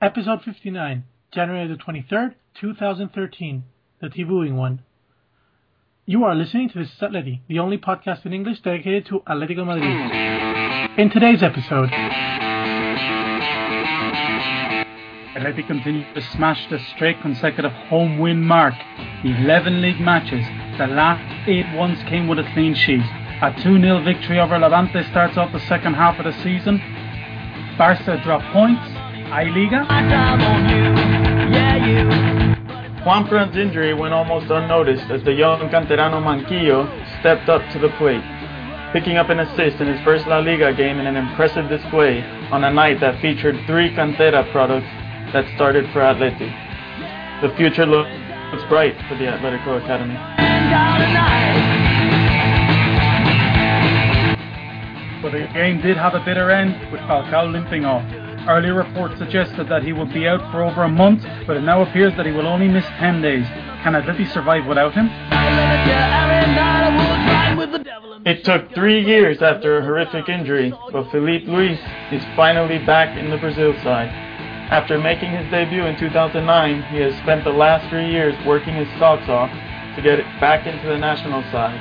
episode 59, January the 23rd, 2013, the Tibuing one. You are listening to This is Atleti, the only podcast in English dedicated to Atletico Madrid. In today's episode, Atleti continue to smash the straight consecutive home win mark. 11 league matches, the last 8 ones came with a clean sheet. A 2 0 victory over Levante starts off the second half of the season. Barca drop points. I Liga. Juanfran's injury went almost unnoticed as the young Canterano Manquillo stepped up to the plate, picking up an assist in his first La Liga game in an impressive display on a night that featured three Cantera products that started for Atleti. The future looks bright for the Atletico Academy. But the game did have a bitter end with Falcao limping off. Earlier reports suggested that he would be out for over a month, but it now appears that he will only miss 10 days. Can Atleti survive without him? It took three years after a horrific injury, but Filipe Luis is finally back in the Brazil side. After making his debut in 2009, he has spent the last three years working his socks off to get back into the national side,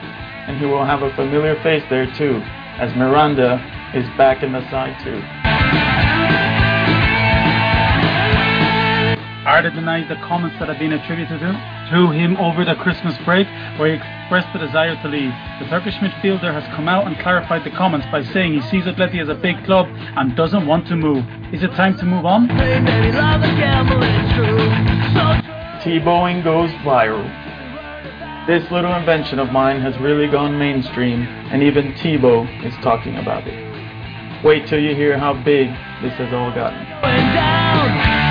and he will have a familiar face there too, as Miranda is back in the side too. Arda denied the comments that have been attributed to, to him over the Christmas break, where he expressed the desire to leave. The Turkish midfielder has come out and clarified the comments by saying he sees Atleti as a big club and doesn't want to move. Is it time to move on? Tebowing goes viral. This little invention of mine has really gone mainstream, and even Tebow is talking about it. Wait till you hear how big this has all gotten.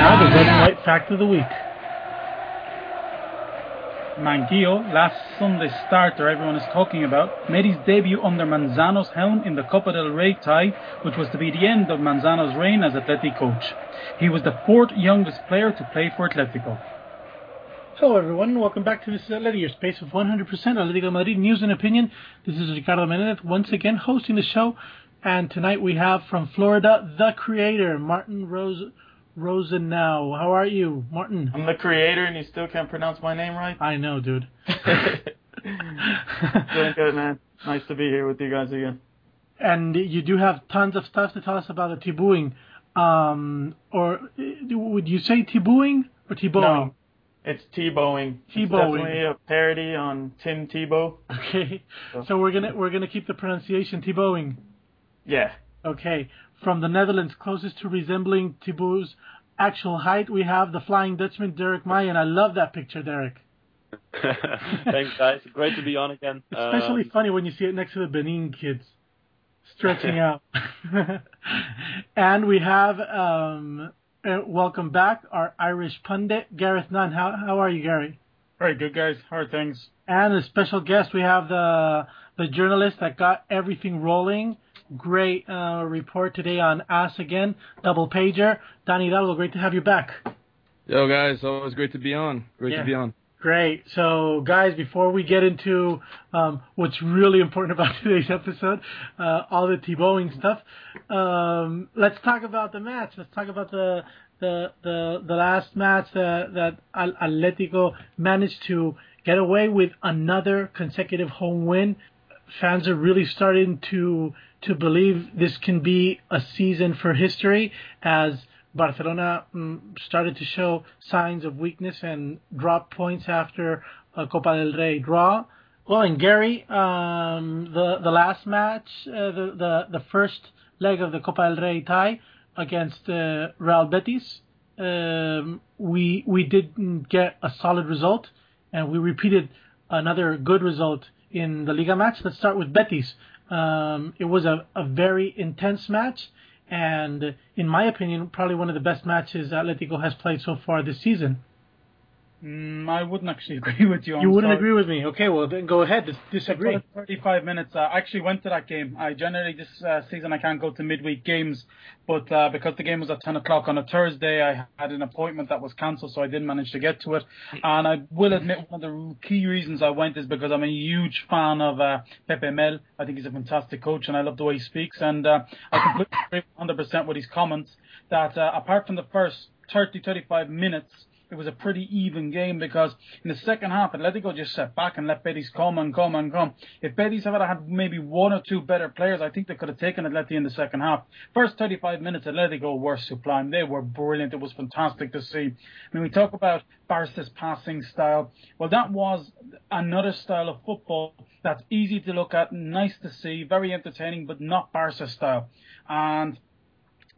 And now the ah, red and white fact of the week. Manquillo, last Sunday's starter everyone is talking about, made his debut under Manzano's helm in the Copa del Rey tie, which was to be the end of Manzano's reign as Atleti coach. He was the fourth youngest player to play for Atletico. Hello, everyone. Welcome back to This uh, is Atleti, your space of 100% Atletico Madrid news and opinion. This is Ricardo Menendez once again hosting the show. And tonight we have from Florida, the creator, Martin Rose. Rosenau. How are you, Martin? I'm the creator, and you still can't pronounce my name right? I know, dude. Doing good, man. Nice to be here with you guys again. And you do have tons of stuff to tell us about the Tibuing. Um, or would you say Tibuing or Tebowing? No, it's Tebowing. Tebowing. It's definitely a parody on Tim Tebow. Okay. So we're gonna we're gonna keep the pronunciation Tebowing. Yeah. Okay. From the Netherlands, closest to resembling Tebow's actual height, we have the Flying Dutchman, Derek Mayen. I love that picture, Derek. Thanks, guys. Great to be on again. Especially Um, funny when you see it next to the Benin kids stretching out. and we have, um, uh, welcome back, our Irish pundit, Gareth Nunn. How, how are you, Gary? Very good, guys. How are things? And a special guest, we have the the journalist that got everything rolling. Great uh, report today on Ass Again, double pager. Danny Hidalgo, great to have you back. Yo, guys, always great to be on. Great Yeah. to be on. Great. So, guys, before we get into um, what's really important about today's episode, uh, all the Tebowing stuff, um, let's talk about the match. Let's talk about the the the, the last match that, that Atletico managed to get away with another consecutive home win. Fans are really starting to to believe this can be a season for history as Barcelona mm, started to show signs of weakness and drop points after a Copa del Rey draw. Well, and Gary, um, the the last match, uh, the, the the first leg of the Copa del Rey tie against uh, Real Betis, um, we we didn't get a solid result, and we repeated another good result in the Liga match. Let's start with Betis. Um, it was a, a very intense match, and in my opinion, probably one of the best matches Atletico has played so far this season. Mm, I wouldn't actually agree with you. I'm You wouldn't sorry. agree with me. Okay, well then go ahead. Dis- disagree. 35 minutes. Uh, I actually went to that game. I generally this uh, season I can't go to midweek games, but uh, because the game was at 10 o'clock on a Thursday, I had an appointment that was cancelled, so I didn't manage to get to it. And I will admit one of the key reasons I went is because I'm a huge fan of uh, Pepe Mel. I think he's a fantastic coach, and I love the way he speaks. And uh, I completely agree 100% with his comments that uh, apart from the first 30, 35 minutes it was a pretty even game because in the second half, Atletico just sat back and let Betis come and come and come. If Betis had had maybe one or two better players, I think they could have taken Atleti in the second half. First 35 minutes, Atletico were sublime. They were brilliant. It was fantastic to see. I mean, we talk about Barca's passing style. Well, that was another style of football that's easy to look at, nice to see, very entertaining, but not Barca style. And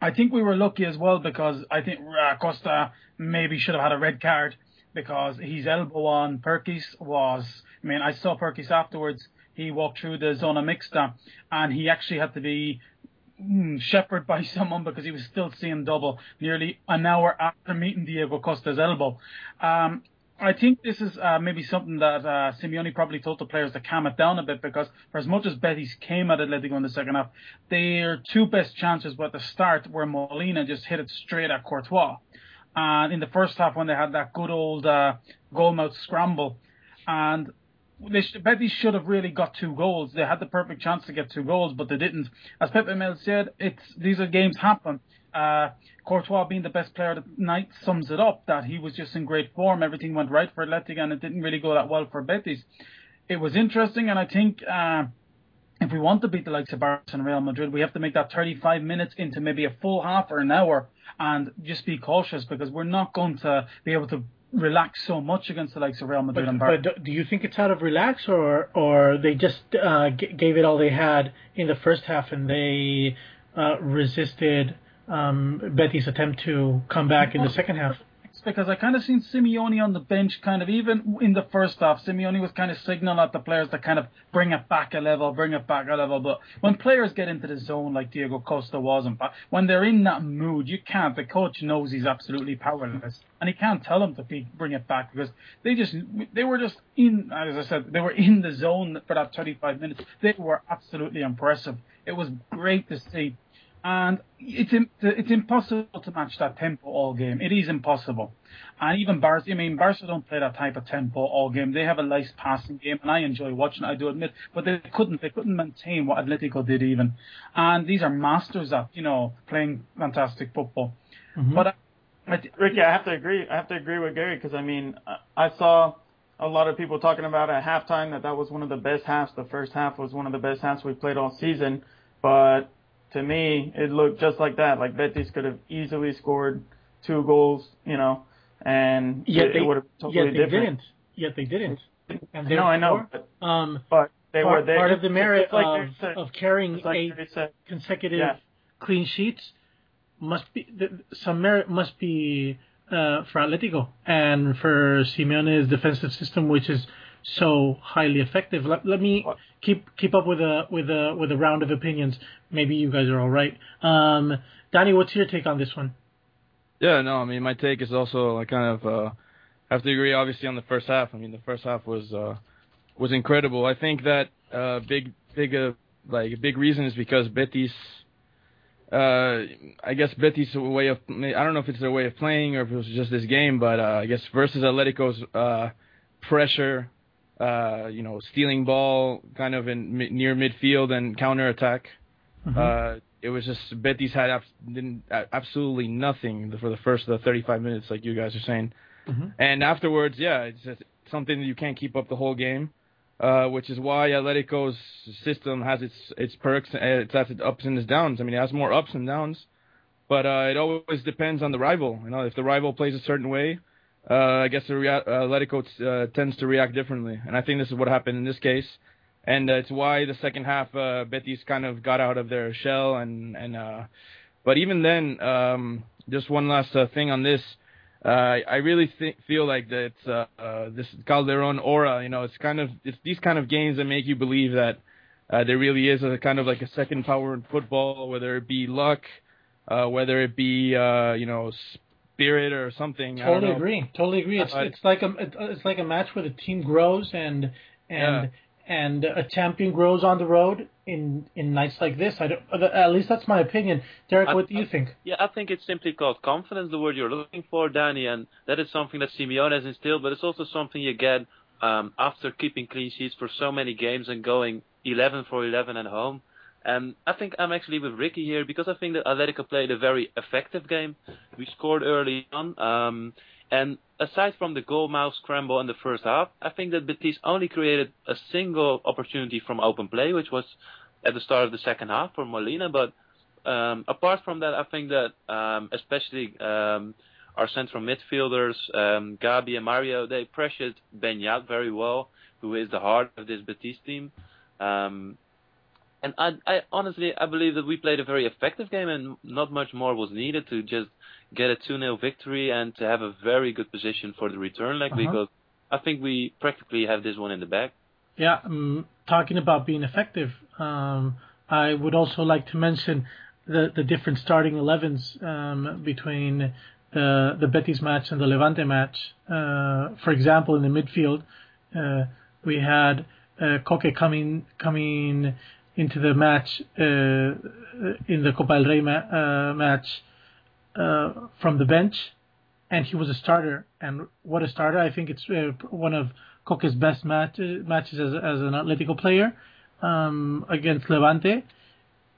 I think we were lucky as well because I think uh, Costa maybe should have had a red card because his elbow on Perquis was. I mean, I saw Perquis afterwards. He walked through the zona mixta and he actually had to be mm, shepherded by someone because he was still seeing double nearly an hour after meeting Diego Costa's elbow. Um, I think this is uh, maybe something that uh, Simeone probably told the players to calm it down a bit because for as much as Betis came at Atletico in the second half, their two best chances were at the start where Molina just hit it straight at Courtois. And in the first half when they had that good old uh, goalmouth scramble, and they sh- Betis should have really got two goals. They had the perfect chance to get two goals, but they didn't. As Pepe Mel said, it's these are games happen. Uh, Courtois being the best player of the night sums it up that he was just in great form. Everything went right for Atletico and it didn't really go that well for Betis. It was interesting and I think uh, if we want to beat the likes of Barca and Real Madrid, we have to make that 35 minutes into maybe a full half or an hour and just be cautious because we're not going to be able to relax so much against the likes of Real Madrid But, and Barca. but do you think it's out of relax or or they just uh, g- gave it all they had in the first half and they uh, resisted um, Betis' attempt to come back in the second half? because I kind of seen Simeone on the bench, kind of even in the first half. Simeone was kind of signaling at the players to kind of bring it back a level, bring it back a level. But when players get into the zone like Diego Costa was, and when they're in that mood, you can't. The coach knows he's absolutely powerless, and he can't tell them to be, bring it back because they just they were just in. As I said, they were in the zone for that 35 minutes. They were absolutely impressive. It was great to see and it's it's impossible to match that tempo all game. It is impossible. And even Barca, I mean, Barca don't play that type of tempo all game. They have a nice passing game, and I enjoy watching. it, I do admit, but they couldn't they couldn't maintain what Atletico did even. And these are masters at you know playing fantastic football. Mhm. But I, I, Ricky, I have to agree. I have to agree with Gary because I mean, I- I saw a lot of people talking about at halftime that that was one of the best halves. The first half was one of the best halves we played all season, but to me, it looked just like that. Like Betis could have easily scored two goals, you know, and Yet it, they, it would have totally yet they different. didn't. Yet they didn't. And no, I know, but, Um, but they part, were there. part of the merit like of, said- of carrying like eight consecutive Yeah. clean sheets must be some merit must be uh, for Atletico and for Simeone's defensive system, which is so highly effective. Let, let me keep keep up with a with a with a round of opinions. Maybe you guys are all right. Um, Danny, what's your take on this one? Yeah, no, I mean my take is also I kind of uh, have to agree obviously on the first half. I mean the first half was uh, was incredible. I think that uh, big big uh, like big reason is because Betis. Uh, I guess Betis' way of I don't know if it's their way of playing or if it was just this game, but uh, I guess versus Atletico's uh, pressure, uh, you know, stealing ball kind of in near midfield and counter attack. Uh, it was just Betis had didn't, absolutely nothing for the first uh, 35 minutes, like you guys are saying. Mhm. And afterwards, yeah, it's just something that you can't keep up the whole game, uh, which is why Atletico's system has its its perks, and it has its ups and its downs. I mean, it has more ups and downs, but uh, it always depends on the rival. You know, if the rival plays a certain way, uh, I guess the rea- uh, Atletico uh, tends to react differently, and I think this is what happened in this case. And uh, it's why the second half uh, Betis kind of got out of their shell and and uh, but even then um, just one last uh, thing on this. Uh, I really th- feel like that uh, uh, this Calderon aura you know it's kind of it's these kind of games that make you believe that uh, there really is a kind of like a second power in football whether it be luck uh, whether it be uh, you know spirit or something. I don't Totally know. agree. Totally agree. It's Uh, it's like a it's like a match where the team grows and and and a champion grows on the road in in nights like this. I don't. At least that's my opinion. Derek, I- what do you I- think? Yeah, I think it's simply called confidence, the word you're looking for, Danny, and that is something that Simeone has instilled, but it's also something you get um, after keeping clean sheets for so many games and going 11 for 11 at home. And I think I'm actually with Ricky here because I think that Atletico played a very effective game. We scored early on, um, and aside from the goal mouth scramble in the first half, I think that Betis only created a single opportunity from open play, which was at the start of the second half for Molina. But um, apart from that, I think that um, especially um, our central midfielders, um, Gabi and Mario, they pressured Beñat very well, who is the heart of this Betis team. Um, and I, I honestly, I believe that we played a very effective game, and not much more was needed to just get a 2-0 victory and to have a very good position for the return leg Uh-huh. because I think we practically have this one in the bag. Yeah, um, talking about being effective, um, I would also like to mention the the different starting 11s um, between the the Betis match and the Levante match. Uh, for example, in the midfield, uh, we had uh, Coque coming coming into the match uh, in the Copa del Rey ma- uh, match uh, from the bench, and he was a starter. And what a starter! I think it's one of Coque's best match, matches as, as an Atletico player um, against Levante.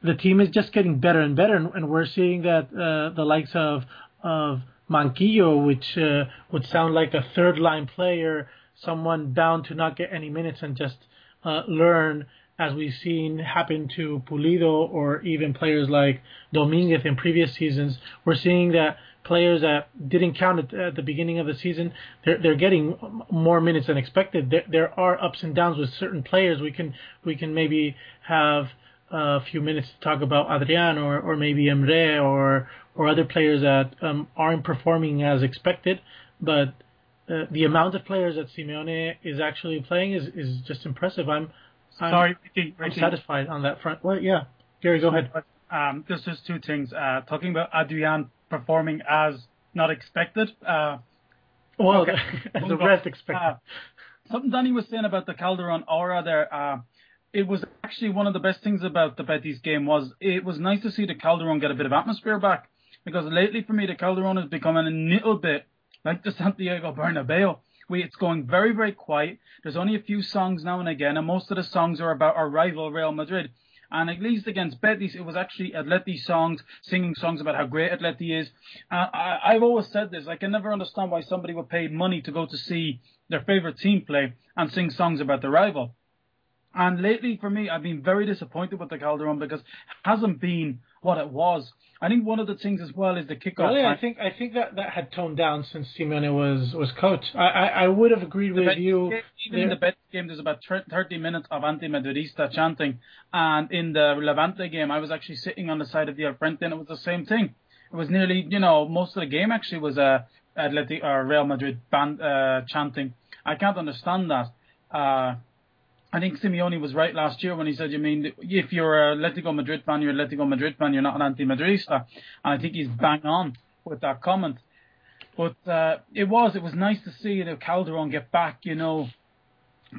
The team is just getting better and better, and, and we're seeing that the likes of of Manquillo, which uh, would sound like a third line player, someone bound to not get any minutes and just uh, learn, as we've seen happen to Pulido or even players like Dominguez in previous seasons. We're seeing that players that didn't count at, the beginning of the season, they're they're getting more minutes than expected. There, there are ups and downs with certain players. We can we can maybe have a few minutes to talk about Adrian or, or maybe Emre or or other players that um, aren't performing as expected, but uh, the amount of players that Simeone is actually playing is, is just impressive. I'm, I'm Sorry, Ricky. I'm Ricky. satisfied on that front. Well, yeah, Gary, go ahead. Um, there's just two things. Uh, talking about Adrian performing as not expected. Uh, Well, Okay. as the rest expected. Uh, something Danny was saying about the Calderon aura there. Uh, it was actually one of the best things about the Betis game was it was nice to see the Calderon get a bit of atmosphere back because lately for me the Calderon is becoming a little bit like the Santiago Bernabeu. We, it's going very very quiet. There's only a few songs now and again, and most of the songs are about our rival Real Madrid. And at least against Betis, it was actually Atleti songs, singing songs about how great Atleti is. Uh, I, I've always said this. I can never understand why somebody would pay money to go to see their favorite team play and sing songs about the rival. And lately, for me, I've been very disappointed with the Calderon because it hasn't been what it was. I think one of the things as well is the kickoff. Really, I think I think that that had toned down since Simeone was was coach. I I, I would have agreed with you. even in the Betis game, there's about 30 minutes of anti-Madridista chanting, and in the Levante game, I was actually sitting on the side of the El Frente, and it was the same thing. It was nearly, you know, most of the game actually was uh, Atleti or Real Madrid band uh, chanting. I can't understand that. Uh, I think Simeone was right last year when he said, "You mean if you're a Atletico Madrid fan, you're a Atletico Madrid fan, you're not an anti-Madridista," and I think he's bang on with that comment. But uh, it was it was nice to see the Calderon get back, you know,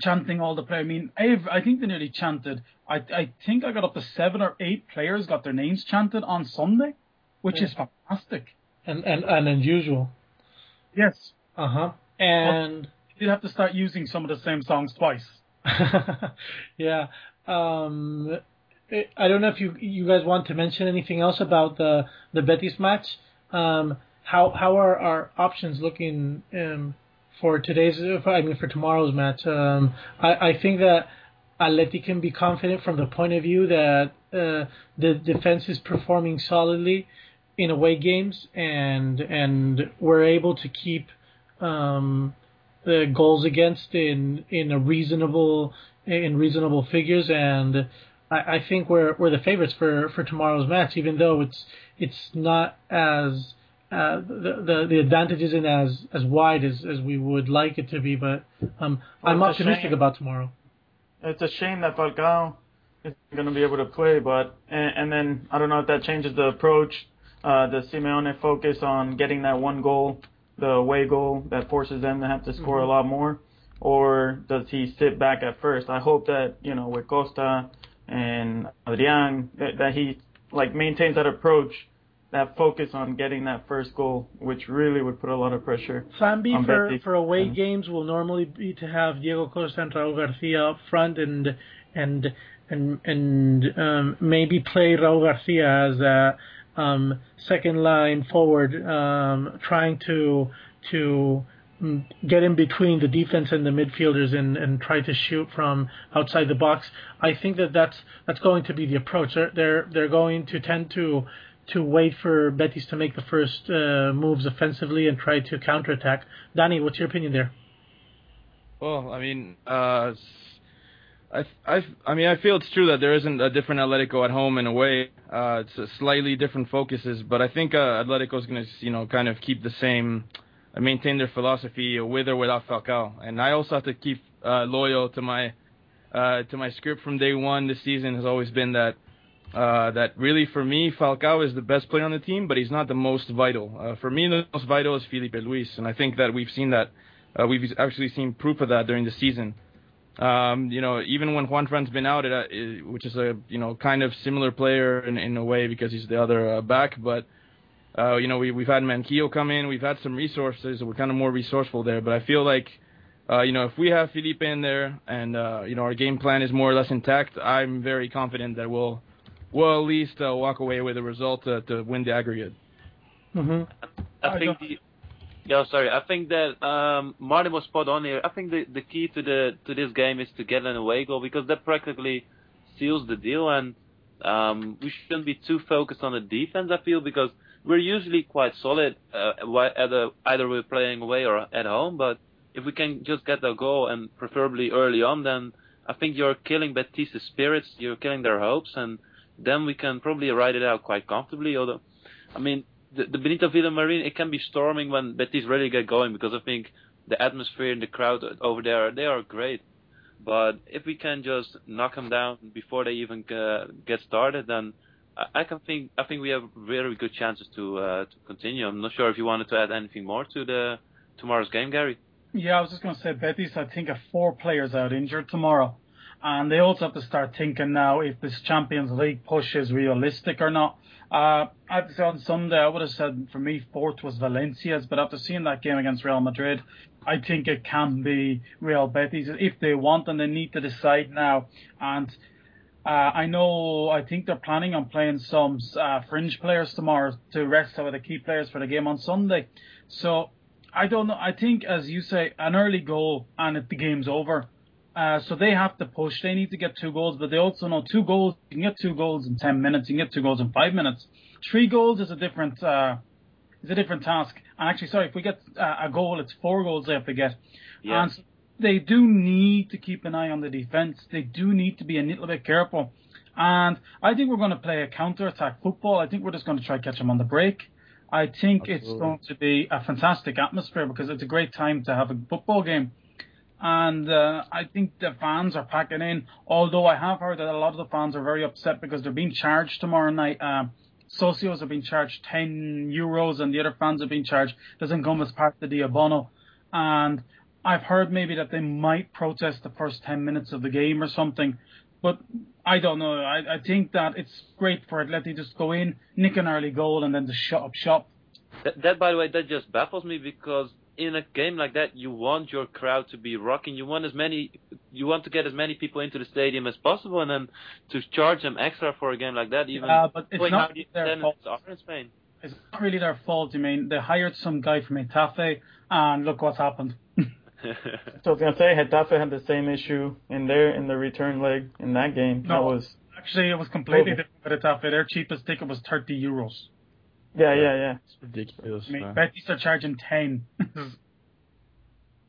chanting all the players. I mean, I've, I think they nearly chanted. I I think I got up to seven or eight players got their names chanted on Sunday, which is fantastic. and and and unusual. Yes, Uh huh. And you'd have to start using some of the same songs twice. yeah. Um, I- I don't know if you you guys want to mention anything else about the the Betis match. Um, how how are our options looking um, for today's? I mean, for tomorrow's match. Um, I I think that Atleti can be confident from the point of view that uh, the defense is performing solidly in away games, and and we're able to keep um, the goals against in in a reasonable in reasonable figures, and I, I think we're we're the favorites for, for tomorrow's match, even though it's it's not as uh, the, the the advantage isn't as as wide as, as we would like it to be, but um, I'm Well, a optimistic about tomorrow. It's a shame that Falcao isn't going to be able to play, but and, and then I don't know if that changes the approach Uh, does Simeone focus on getting that one goal, the away goal that forces them to have to score mm-hmm. a lot more, or does he sit back at first? I hope that you know with Costa and Adrian that, that he like maintains that approach that focus on getting that first goal, which really would put a lot of pressure. Plan B for, for away games will normally be to have Diego Costa and Raul Garcia up front and and and and um, maybe play Raul Garcia as a um, second line forward, um, trying to to mm, get in between the defense and the midfielders and, and try to shoot from outside the box. I think that that's that's going to be the approach. They're they're, they're going to tend to to wait for Betis to make the first uh, moves offensively and try to counterattack. Danny, what's your opinion there? Well, I mean, uh, I, I, I mean, I feel it's true that there isn't a different Atletico at home and away. Uh, it's slightly different focuses, but I think uh, Atletico is going to, you know, kind of keep the same, uh, maintain their philosophy with or without Falcao. And I also have to keep uh, loyal to my, uh, to my script from day one. This season has always been that uh, that really, for me, Falcao is the best player on the team, but he's not the most vital. Uh, for me, the most vital is Filipe Luis, and I think that we've seen that. Uh, we've actually seen proof of that during the season. Um, you know, even when Juanfran's been out, it, uh, it, which is a you know kind of similar player in, in a way because he's the other uh, back, but uh, you know we we've had Manquillo come in, we've had some resources, we're kind of more resourceful there. But I feel like uh, you know, if we have Filipe in there and, uh, you know, our game plan is more or less intact, I'm very confident that we'll, we'll at least uh, walk away with a result to, to win the aggregate. Mm-hmm. I think the, yeah, sorry. I think that um, Martin was spot on here. I think the the key to the to this game is to get an away goal because that practically seals the deal, and um, we shouldn't be too focused on the defense. I feel because we're usually quite solid, uh, either either we're playing away or at home. But if we can just get a goal and preferably early on, then I think you're killing Betis' spirits, you're killing their hopes, and then we can probably ride it out quite comfortably. Although, I mean, the, Benito Villamarin, it can be storming when Betis really get going because I think the atmosphere and the crowd over there, they are great. But if we can just knock them down before they even uh, get started, then I, I can think I think we have very good chances to uh, to continue. I'm not sure if you wanted to add anything more to the tomorrow's game, Gary. Yeah, I was just going to say Betis. I think have four players out injured tomorrow. And they also have to start thinking now if this Champions League push is realistic or not. Uh, on Sunday, I would have said for me, fourth was Valencia's, but after seeing that game against Real Madrid, I think it can be Real Betis if they want and they need to decide now. And uh, I know, I think they're planning on playing some uh, fringe players tomorrow to rest some of the key players for the game on Sunday. So I don't know. I think, as you say, an early goal and the game's over. Uh, so they have to push. They need to get two goals, but they also know two goals. You can get two goals in ten minutes. You can get two goals in five minutes. Three goals is a different uh, is a different task. And actually, sorry, if we get uh, a goal, it's four goals they have to get. Yeah. And they do need to keep an eye on the defense. They do need to be a little bit careful. And I think we're going to play a counter-attack football. I think we're just going to try to catch them on the break. I think Absolutely. it's going to be a fantastic atmosphere because it's a great time to have a football game and uh, I think the fans are packing in. Although I have heard that a lot of the fans are very upset because they're being charged tomorrow night. Uh, socios are being charged 10 euros, and the other fans are being charged doesn't come as part of the abono. And I've heard maybe that they might protest the first 10 minutes of the game or something. But I don't know. I, I think that it's great for Atleti just go in, nick an early goal, and then just shut up shop. That, that, by the way, that just baffles me because in a game like that, you want your crowd to be rocking. You want as many, you want to get as many people into the stadium as possible, and then to charge them extra for a game like that, even uh, but it's not their fault. in Spain. It's not really their fault. I mean, they hired some guy from Getafe, and look what's happened. so I was gonna say Getafe had the same issue in their in the return leg in that game. No, that was actually it was completely different with Getafe. Their cheapest ticket was thirty euros. Yeah, yeah, yeah. It's ridiculous. I mean, Betis are charging ten.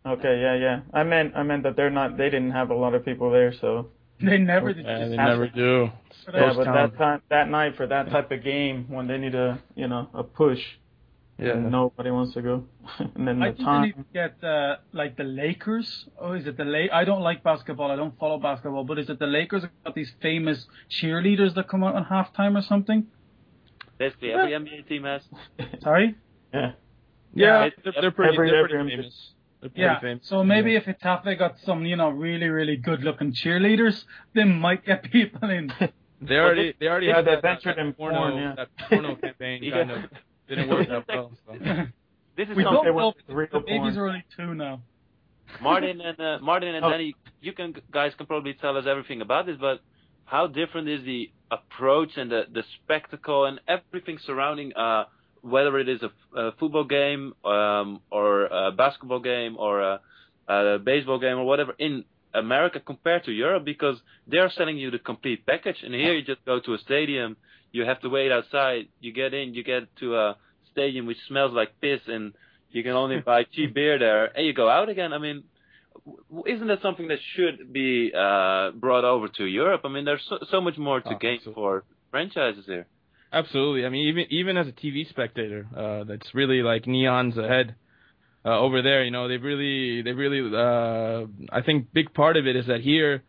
okay, yeah, yeah. I meant, I meant that they're not. They didn't have a lot of people there, so. They never did. Yeah, they never do. Yeah, but that time, that night for that type of game when they need a, you know, a push. Yeah. nobody wants to go. and then I the think time. They need to get uh, like the Lakers. Oh, is it the La- I don't like basketball. I don't follow basketball. But is it the Lakers got these famous cheerleaders that come out on halftime or something? Basically, every NBA team has. Sorry. Yeah. Yeah, It- they're, they're pretty, every- they're every pretty Olympic- famous. They're pretty Yeah. famous. So maybe if Getafe got some, you know, really, really good looking cheerleaders, they might get people in. They already they already Yeah, had they that, ventured that in porno porn, yeah. that porno campaign Yeah. kind of didn't work that well. So. This is We something don't know. with real The babies porn. are only two now. Martin and uh, Martin and Oh. Danny, you can guys can probably tell us everything about this, but how different is the approach and the the spectacle and everything surrounding uh whether it is a, f- a football game um or a basketball game or a, a baseball game or whatever in America compared to Europe because they're selling you the complete package and here you just go to a stadium, you have to wait outside, you get in, you get to a stadium which smells like piss and you can only buy cheap beer there, and you go out again. I mean, isn't that something that should be uh, brought over to Europe? I mean, there's so, so much more to Oh, gain absolutely. for franchises here. Absolutely. I mean, even even as a TV spectator, uh, that's really like neons ahead uh, over there. You know, they've really they really. Uh, I think big part of it is that here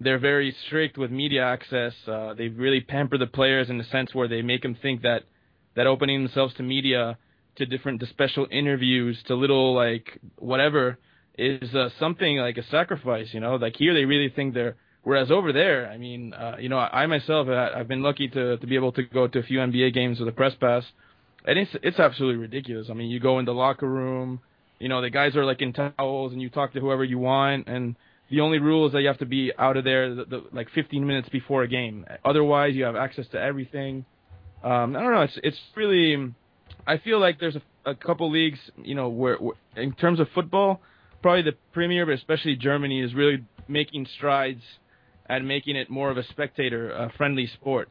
they're very strict with media access. Uh, they really pamper the players in the sense where they make them think that that opening themselves to media, to different to special interviews, to little like whatever is uh, something like a sacrifice. You know, like here they really think they're Whereas over there, I mean, uh, you know, I, myself, I, I've been lucky to to be able to go to a few NBA games with a press pass, and it's it's absolutely ridiculous. I mean, you go in the locker room, you know, the guys are like in towels, and you talk to whoever you want, and the only rule is that you have to be out of there the, the, like 15 minutes before a game. Otherwise, you have access to everything. Um, I don't know. It's it's really. I feel like there's a, a couple leagues, you know, where, where in terms of football, probably the Premier, but especially Germany, is really making strides at making it more of a spectator uh, friendly sport.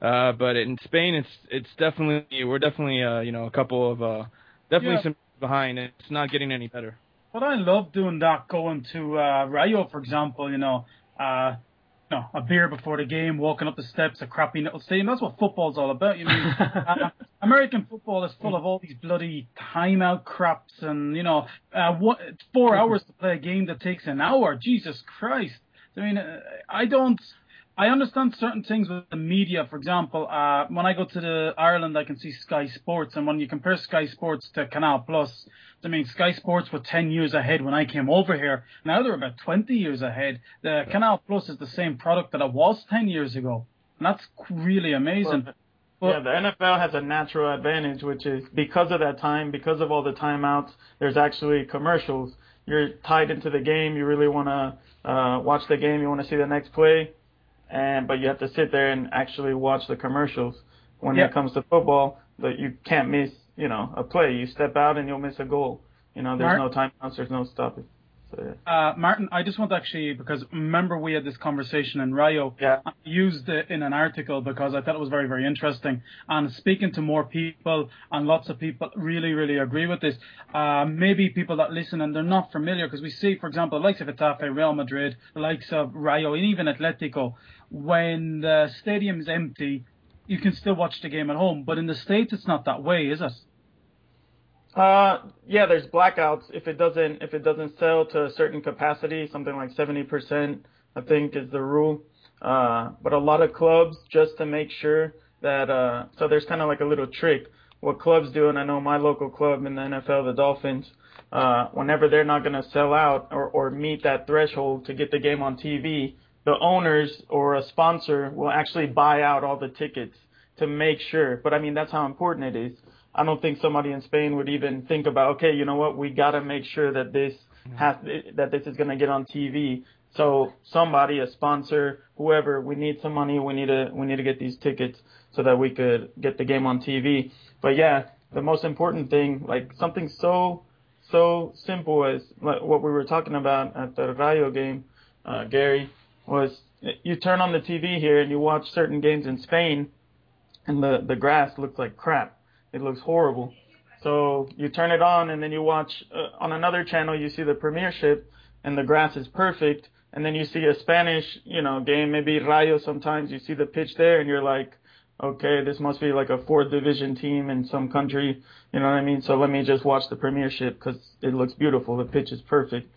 Uh, but in Spain, it's it's definitely we're definitely uh, you know a couple of uh, definitely Yeah. some behind. It's not getting any better. But I love doing that, going to uh, Rayo, for example, you know, uh, you know, a beer before the game, walking up the steps, a crappy little stadium. That's what football's all about. You mean, uh, American football is full of all these bloody timeout craps and, you know, uh, what, four hours to play a game that takes an hour. Jesus Christ. I mean, uh, I don't. I understand certain things with the media. For example, uh, when I go to the Ireland, I can see Sky Sports, and when you compare Sky Sports to Canal Plus, I mean, Sky Sports were 10 years ahead when I came over here. Now they're about 20 years ahead. The Canal Plus is the same product that it was 10 years ago. And that's really amazing. Well, yeah, the NFL has a natural advantage, which is because of that time, because of all the timeouts, there's actually commercials. You're tied into the game. You really want to uh, watch the game. You want to see the next play, and but you have to sit there and actually watch the commercials. When Yeah. it comes to football, that you can't miss, you know, a play. You step out and you'll miss a goal. You know, there's Mark- no timeouts. There's no stoppage. Uh, Martin, I just want to actually, because remember we had this conversation in Rayo. Yeah. I used it in an article because I thought it was very, very interesting. And speaking to more people, and lots of people really, really agree with this. Uh, maybe people that listen and they're not familiar, because we see, for example, the likes of Getafe, Real Madrid, the likes of Rayo, and even Atletico, when the stadium is empty, you can still watch the game at home. But in the States, it's not that way, is it? Uh, yeah, there's blackouts if it doesn't if it doesn't sell to a certain capacity, something like 70%, I think is the rule. Uh, but a lot of clubs just to make sure that uh, so there's kind of like a little trick. What clubs do, and I know my local club in the NFL, the Dolphins, uh, whenever they're not going to sell out or, or meet that threshold to get the game on TV, the owners or a sponsor will actually buy out all the tickets to make sure. But I mean, that's how important it is. I don't think somebody in Spain would even think about, okay, you know what, we got to make sure that this has that this is going to get on TV. So somebody, a sponsor, whoever, we need some money. We need to we need to get these tickets so that we could get the game on TV. But yeah, the most important thing, like something so so simple as like what we were talking about at the Rayo game, uh, Gary, was you turn on the TV here and you watch certain games in Spain, and the the grass looks like crap. It looks horrible. So you turn it on and then you watch uh, on another channel. You see the Premiership, and the grass is perfect. And then you see a Spanish, you know, game, maybe Rayo. Sometimes you see the pitch there, and you're like, okay, this must be like a fourth division team in some country. You know what I mean? So let me just watch the Premiership because it looks beautiful. The pitch is perfect.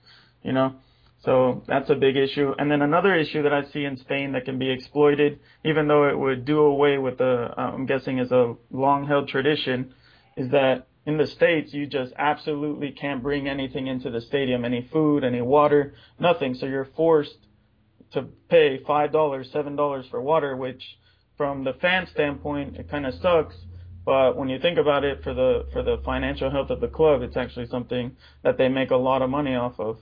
You know. So that's a big issue. And then another issue that I see in Spain that can be exploited, even though it would do away with the, uh, I'm guessing is a long held tradition, is that in the States, you just absolutely can't bring anything into the stadium, any food, any water, nothing. So you're forced to pay $5, $7 for water, which from the fan standpoint, it kind of sucks. But when you think about it, for the for the financial health of the club, it's actually something that they make a lot of money off of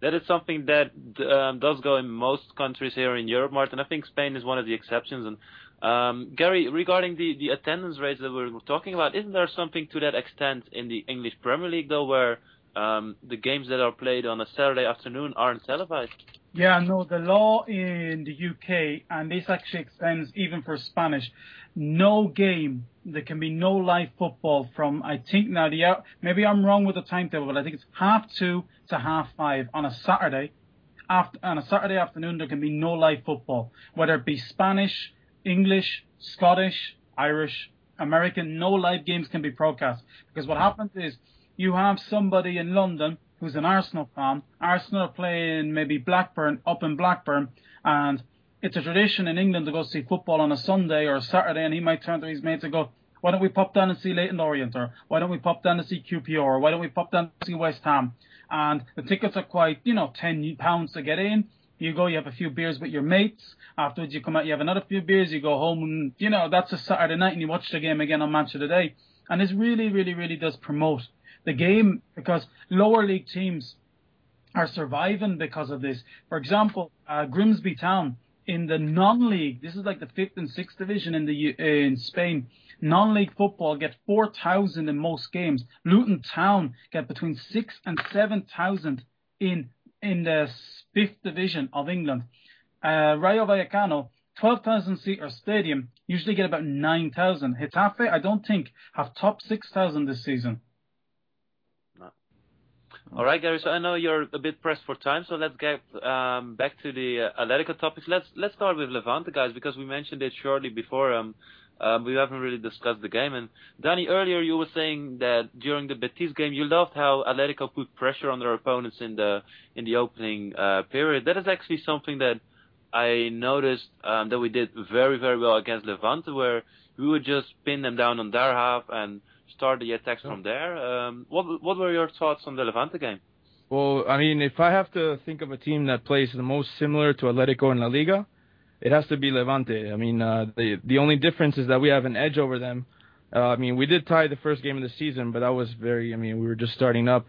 that is something that um, does go in most countries here in Europe, Martin. I think Spain is one of the exceptions. And um, Gary, regarding the, the attendance rates that we're talking about, isn't there something to that extent in the English Premier League, though, where um, the games that are played on a Saturday afternoon aren't televised? Yeah, no, the law in the UK, and this actually extends even for Spanish, no game, there can be no live football from, I think now, the maybe I'm wrong with the timetable, but I think it's half two to half five on a Saturday. After, on a Saturday afternoon, there can be no live football, whether it be Spanish, English, Scottish, Irish, American, no live games can be broadcast. Because what happens is you have somebody in London who's an Arsenal fan. Arsenal are playing maybe Blackburn up in Blackburn, and it's a tradition in England to go see football on a Sunday or a Saturday, and he might turn to his mates and go, why don't we pop down and see Leyton Orient, or why don't we pop down to see QPR, or why don't we pop down to see West Ham? And the tickets are quite, you know, ten pounds to get in. You go, you have a few beers with your mates. Afterwards, you come out, you have another few beers. You go home, and you know that's a Saturday night, and you watch the game again on Match of the Day. And this really, really, really does promote the game because lower league teams are surviving because of this. For example, uh, Grimsby Town in the non-league, this is like the fifth and sixth division in the in Spain. Non-league football get four thousand in most games. Luton Town get between six and seven thousand in in the fifth division of England. Uh, Rayo Vallecano, twelve thousand seater stadium, usually get about nine thousand. Getafe, I don't think have top six thousand this season. All right, Gary. So I know you're a bit pressed for time, so let's get um, back to the uh, Atletico topics. Let's let's start with Levante, guys, because we mentioned it shortly before. Um, um, we haven't really discussed the game. And Danny, earlier you were saying that during the Betis game, you loved how Atletico put pressure on their opponents in the in the opening uh, period. That is actually something that I noticed um, that we did very very well against Levante, where we would just pin them down on their half and start the attacks from there. Um, what what were your thoughts on the Levante game? Well, I mean, if I have to think of a team that plays the most similar to Atletico in La Liga, it has to be Levante. I mean, uh, the the only difference is that we have an edge over them. Uh, I mean, we did tie the first game of the season, but that was very. I mean, we were just starting up.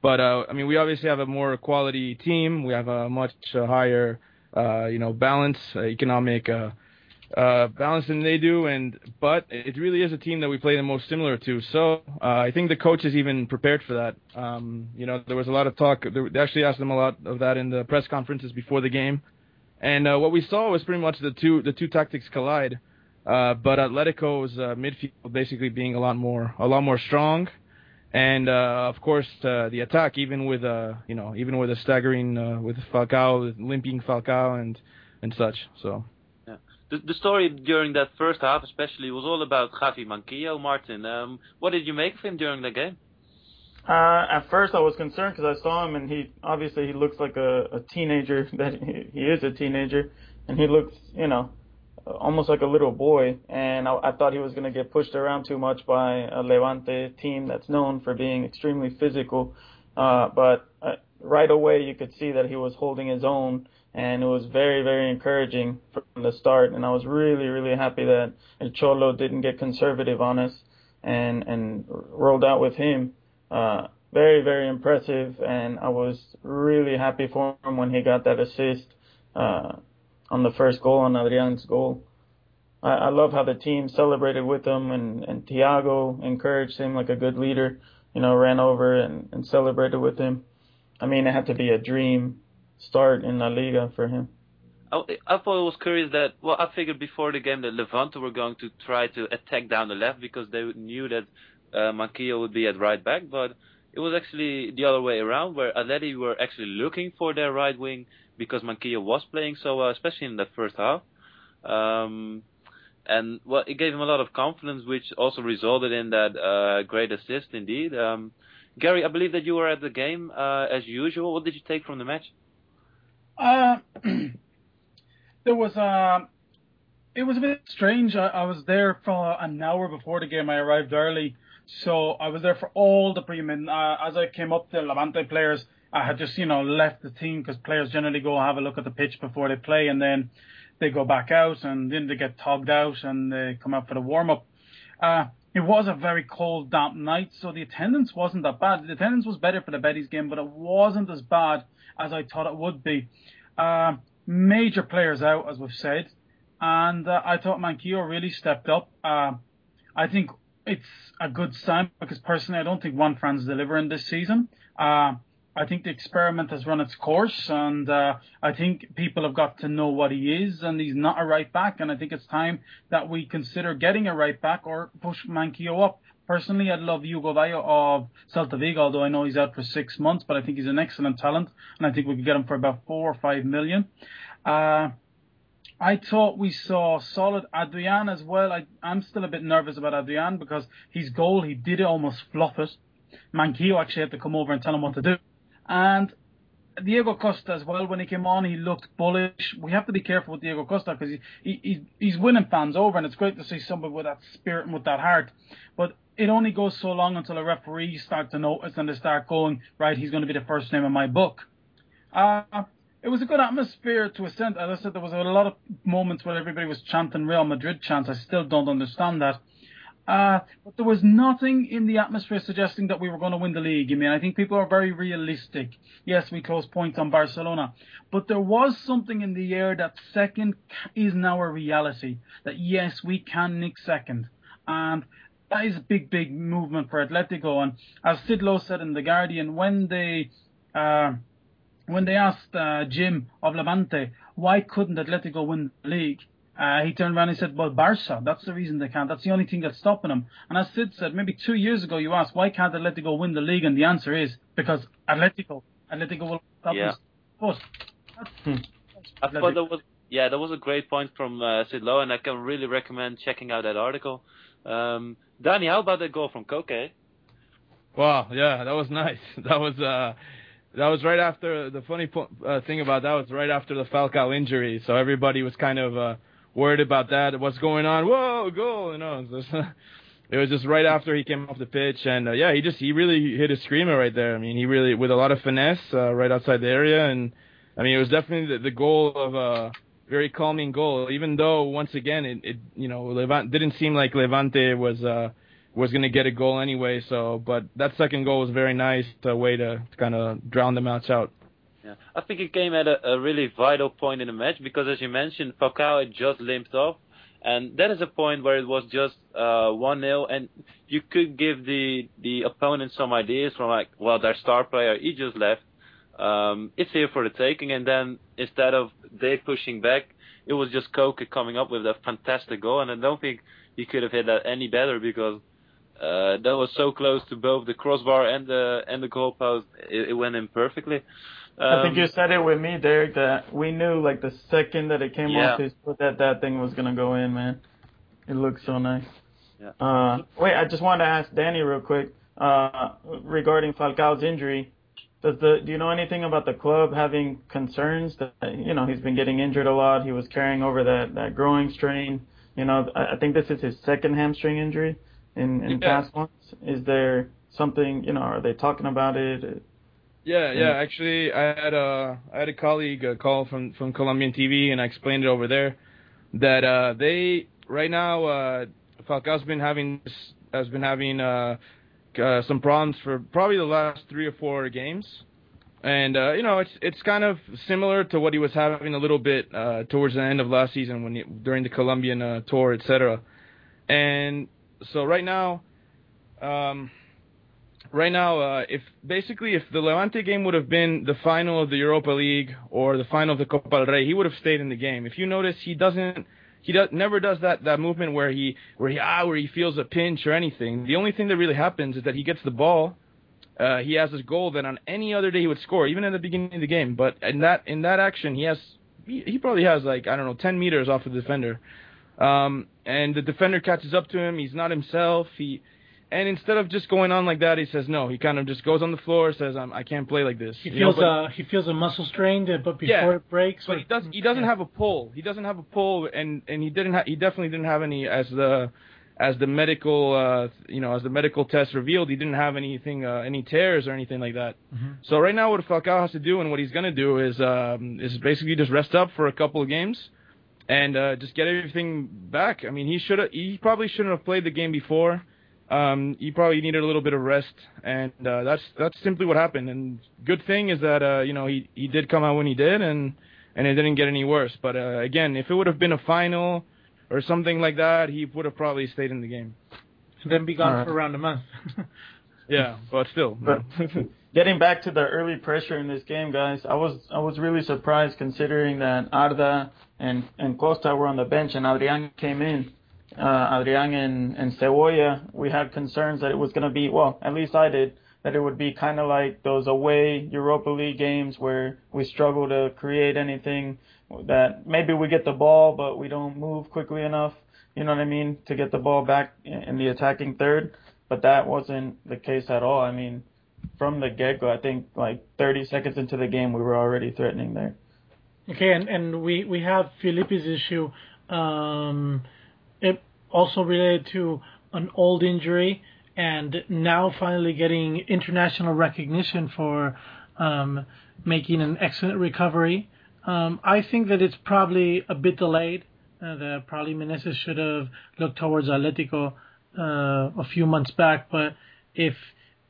But uh, I mean, we obviously have a more quality team. We have a much uh, higher, uh, you know, balance, uh, economic uh, balanced than they do, and but it really is a team that we play the most similar to. So uh, I think the coach is even prepared for that. Um, you know, there was a lot of talk. They actually asked them a lot of that in the press conferences before the game, and uh, what we saw was pretty much the two the two tactics collide. Uh, but Atletico's uh, midfield basically being a lot more a lot more strong, and uh, of course uh, the attack even with uh, you know even with a staggering uh, with Falcao limping Falcao and and such. So the, the story during that first half, especially, was all about Javi Manquillo. Martin, um, what did you make of him during the game? Uh, at first, I was concerned because I saw him, and he obviously he looks like a, a teenager. That he, he is a teenager, and he looks, you know, almost like a little boy. And I, I thought he was going to get pushed around too much by a Levante team that's known for being extremely physical. Uh, but uh, right away, you could see that he was holding his own and it was very, very encouraging from the start. And I was really, really happy that El Cholo didn't get conservative on us and and rolled out with him. Uh, very, very impressive, and I was really happy for him when he got that assist uh, on the first goal on Adrian's goal. I, I love how the team celebrated with him, and and Tiago encouraged him like a good leader. You know, ran over and, and celebrated with him. I mean, it had to be a dream start in La Liga for him. I, I thought it was curious that well, I figured before the game that Levante were going to try to attack down the left because they knew that uh, Manquillo would be at right back, but it was actually the other way around, where Atleti were actually looking for their right wing because Manquillo was playing so well, especially in the first half. Um, and well, it gave him a lot of confidence, which also resulted in that uh, great assist indeed. Um, Gary, I believe that you were at the game uh, as usual. What did you take from the match? Uh, there was a. Uh, it was a bit strange. I, I, was there for an hour before the game. I arrived early, so I was there for all the pre-min. Uh, as I came up, the Levante players, I had just you know left the team because players generally go have a look at the pitch before they play, and then they go back out, and then they get togged out, and they come out for the warm up. Uh, it was a very cold, damp night, so the attendance wasn't that bad. The attendance was better for the Betis game, but it wasn't as bad as I thought it would be. Uh, major players out, as we've said, and uh, I thought Manquillo really stepped up. Uh, I think it's a good sign because personally, I don't think Juanfran's delivering this season. Uh, I think the experiment has run its course, and uh, I think people have got to know what he is, and he's not a right back. And I think it's time that we consider getting a right back or push Manquillo up. Personally, I'd love Hugo Mallo of Celta Vigo, although I know he's out for six months, but I think he's an excellent talent, and I think we could get him for about four or five million. Uh, I thought we saw solid Adrian as well. I, I'm still a bit nervous about Adrian because his goal, he did it almost fluff it. Manquillo actually had to come over and tell him what to do. And Diego Costa as well, when he came on, he looked bullish. We have to be careful with Diego Costa because he, he, he's winning fans over, and it's great to see somebody with that spirit and with that heart. But it only goes so long until a referee start to notice and they start going, right, he's going to be the first name in my book. Uh, it was a good atmosphere to a. As I said, there was a lot of moments where everybody was chanting Real Madrid chants. I still don't understand that. Uh, but there was nothing in the atmosphere suggesting that we were going to win the league. I mean, I think people are very realistic. Yes, we closed points on Barcelona, but there was something in the air that second is now a reality. That yes, we can nick second, and that is a big, big movement for Atletico. And as Sid Lowe said in the Guardian, when they uh, when they asked uh, Jim of Levante why couldn't Atletico win the league, uh, he turned around and said, well, Barca, that's the reason they can't. That's the only thing that's stopping them. And as Sid said, maybe two years ago you asked, why can't Atletico win the league? And the answer is, because Atletico, Atletico will stop yeah. us. But hmm. I thought that was, yeah, that was a great point from uh, Sid Lowe, and I can really recommend checking out that article. Um, Danny, how about that goal from Koke? Wow, yeah, that was nice. That was, uh, that was right after the funny po- uh, thing about that was right after the Falcao injury, so everybody was kind of uh, worried about that. What's going on? Whoa, goal! You know, it was just right after he came off the pitch, and uh, yeah, he just he really hit a screamer right there. I mean, he really with a lot of finesse uh, right outside the area, and I mean, it was definitely the, the goal of a very calming goal. Even though once again, it, it you know Levante didn't seem like Levante was uh was going to get a goal anyway. So, but that second goal was very nice, a way to, to kind of drown the match out. Yeah, I think it came at a, a really vital point in the match because, as you mentioned, Falcao had just limped off, and that is a point where it was just uh, one 0 and you could give the the opponent some ideas from like, well, their star player he just left, um, it's here for the taking, and then instead of they pushing back, it was just Koke coming up with a fantastic goal, and I don't think he could have hit that any better because uh, that was so close to both the crossbar and the and the goalpost. It, it went in perfectly. Um, I think you said it with me, Derek, that we knew like the second that it came yeah. off his foot that that thing was gonna go in, man. It looked so nice. Yeah. Uh, wait, I just wanted to ask Danny real quick uh, regarding Falcao's injury. Does the do you know anything about the club having concerns that you know he's been getting injured a lot? He was carrying over that that growing strain. You know, I, I think this is his second hamstring injury in in yeah. past months. Is there something you know? Are they talking about it? Yeah, yeah. Actually, I had a I had a colleague call from from Colombian TV, and I explained it over there that uh, they right now uh, Falcao's been having has been having uh, uh, some problems for probably the last three or four games, and uh, you know it's it's kind of similar to what he was having a little bit uh, towards the end of last season when he, during the Colombian uh, tour, etc. And so right now. Um, right now, uh, if basically if the Levante game would have been the final of the Europa League or the final of the Copa del Rey, he would have stayed in the game. If you notice, he doesn't. He does, never does that, that movement where he where he ah where he feels a pinch or anything. The only thing that really happens is that he gets the ball. Uh, he has his goal that on any other day he would score, even in the beginning of the game. But in that in that action, he has he, he probably has like I don't know 10 meters off the defender, um, and the defender catches up to him. He's not himself. He and instead of just going on like that, he says no. He kind of just goes on the floor, says I'm, I can't play like this. He You know, feels but- uh he feels a muscle strained, uh, but before Yeah, it breaks, but he does he doesn't have a pull. He doesn't have a pull, and and he didn't ha- he definitely didn't have any as the as the medical uh you know as the medical test revealed he didn't have anything uh, any tears or anything like that. Mhm. So right now what Falcao has to do and what he's gonna do is um is basically just rest up for a couple of games. And uh, just get everything back. I mean, he should have. He probably shouldn't have played the game before. Um, he probably needed a little bit of rest, and uh, that's that's simply what happened. And good thing is that uh, you know he he did come out when he did, and and it didn't get any worse. But uh, again, if it would have been a final or something like that, he would have probably stayed in the game. and then be gone Alright. for around a month. Yeah, but still. But getting back to the early pressure in this game, guys, I was I was really surprised considering that Arda and and Costa were on the bench and Adrian came in. Uh, Adrian and and Cebolla, we had concerns that it was going to be well, at least I did, that it would be kind of like those away Europa League games where we struggle to create anything. That maybe we get the ball, but we don't move quickly enough. You know what I mean to get the ball back in the attacking third. But that wasn't the case at all. I mean, from the get go, I think like 30 seconds into the game, we were already threatening there. Okay, and, and we, we have Filipe's issue, um, it also related to an old injury, and now finally getting international recognition for um, making an excellent recovery. Um, I think that it's probably a bit delayed. Uh, that probably Menezes should have looked towards Atletico uh, a few months back, but if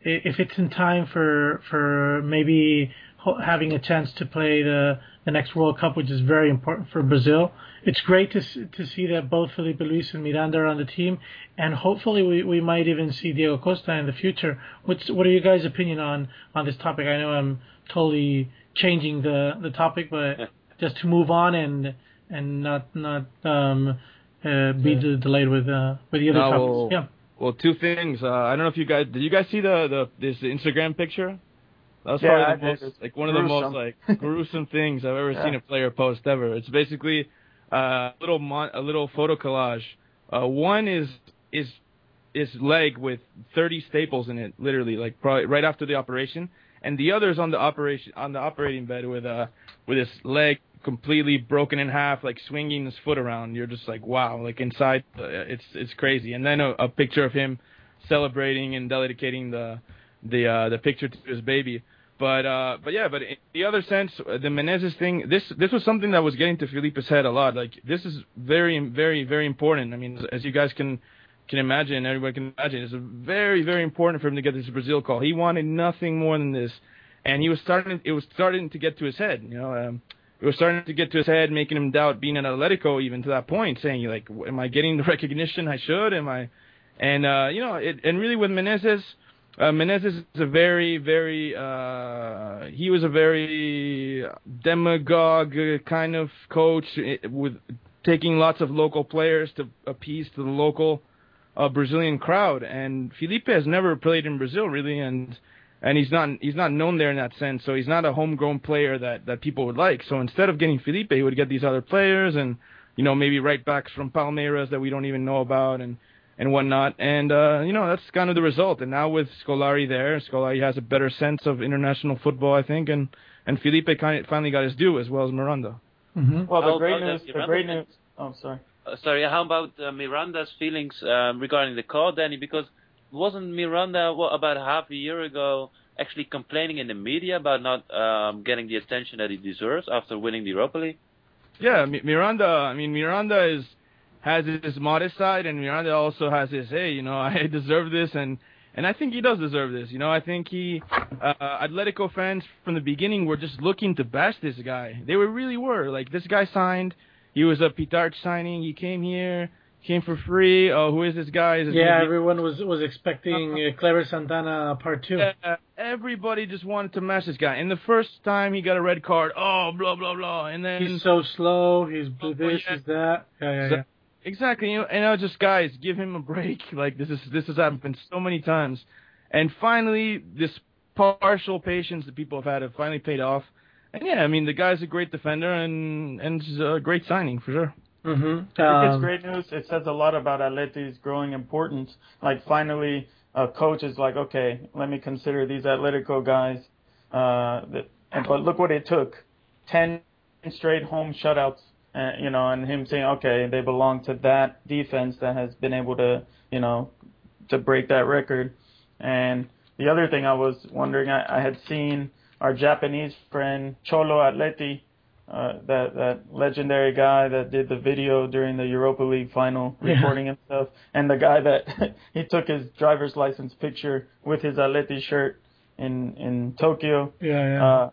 if it's in time for for maybe having a chance to play the the next World Cup, which is very important for Brazil. It's great to to see that both Filipe Luis and Miranda are on the team, and hopefully we, we might even see Diego Costa in the future. What's what are you guys' opinion on on this topic? I know I'm totally changing the the topic, but just to move on and and not not um uh, be de- delayed with uh with the other No, topics. well- yeah. Well, two things. Uh, I don't know if you guys did. You guys see the the this Instagram picture? That was Yeah, probably the most like one of the most Gruesome. like gruesome things I've ever Yeah. seen a player post ever. It's basically uh, a little mon- a little photo collage. Uh, one is is his leg with 30 staples in it, literally, like probably right after the operation, and the other's on the operation on the operating bed with uh with his leg completely broken in half, like swinging his foot around. You're just like, wow, like inside, uh, it's it's crazy. And then a, a picture of him celebrating and dedicating the the uh, the picture to his baby. But uh, but yeah, but in the other sense, uh, the Menezes thing, this this was something that was getting to Filipe's head a lot. Like this is very very very important. I mean, as, you guys can can imagine, everybody can imagine, it's very very important for him to get this Brazil call. He wanted nothing more than this, and he was starting. It was starting to get to his head. You know, um, it was starting to get to his head, making him doubt being at Atletico even to that point, saying like, "Am I getting the recognition I should? Am I?" And uh, you know, it, and really with Menezes, uh, Menezes is a very, very. Uh, he was a very demagogue kind of coach eh, with taking lots of local players to appease to the local uh, Brazilian crowd. And Filipe has never played in Brazil really, and and he's not he's not known there in that sense. So he's not a homegrown player that that people would like. So instead of getting Filipe, he would get these other players and you know maybe right backs from Palmeiras that we don't even know about and and whatnot. And uh, you know that's kind of the result. And now with Scolari there, Scolari has a better sense of international football, I think, and and Filipe kind of finally got his due as well as Miranda. Mm-hmm. Well, the Well, great well, news, the the great Miranda- news. Oh, sorry. Uh, sorry, how about uh, Miranda's feelings um, regarding the call, Danny? Because wasn't Miranda what, about half a year ago actually complaining in the media about not um, getting the attention that he deserves after winning the Europa League? Yeah, Mi- Miranda. I mean, Miranda is has his modest side, and Miranda also has his hey, you know, I deserve this, and and I think he does deserve this. You know, I think he, uh, Atletico fans from the beginning were just looking to bash this guy. They were really were like this guy signed. He was a Pitarch signing. He came here, came for free. Oh, who is this guy? Is this Yeah, everyone was was expecting uh, Cleber Santana part two. everybody just wanted to mash this guy. And the first time he got a red card, oh, blah blah blah, and then He's so slow. He's Oh, this, yeah. he's that. Yeah, yeah, yeah. Exactly, you know, and I was just guys, give him a break. Like this is this has happened so many times, and finally, this partial patience that people have had have finally paid off. And yeah, I mean, the guy's a great defender and and it's a great signing for sure. Mm-hmm. I think it's great news. It says a lot about Atleti's growing importance. Like finally, a coach is like, okay, let me consider these Atletico guys. Uh, that, but look what it took, ten straight home shutouts. Uh, you know, and him saying, okay, they belong to that defense that has been able to, you know, to break that record. And the other thing I was wondering, I, I had seen our Japanese friend Cholo Atleti uh, that that legendary guy that did the video during the Europa League final, Yeah. recording himself, and the guy that he took his driver's license picture with his Atleti shirt in in Tokyo. Yeah, yeah. Uh,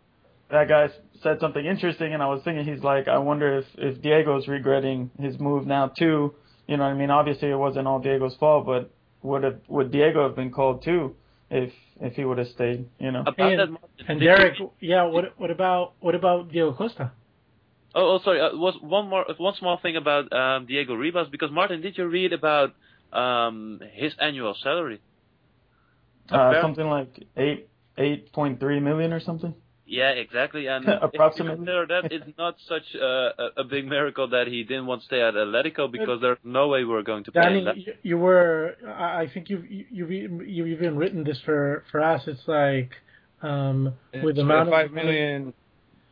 that guy s- said something interesting, and I was thinking he's like, I wonder if if Diego's regretting his move now too. You know, what I mean, obviously it wasn't all Diego's fault, but would have would Diego have been called too if if he would have stayed? You know. About And- that, Martin, and did you Derek, yeah. What what about what about Diego Costa? Oh, oh sorry. Uh, was one more, one small thing about um, Diego Ribas because Martin, did you read about um, his annual salary? Uh, something like eight eight point three million or something. Yeah, exactly. And Approximately. if you that, it's not such a, a, a big miracle that he didn't want to stay at Atletico because there's no way we're going to pay him that. You, you were. I I think you've you've you've even written this for for us. It's like um, with the It's amount five of million,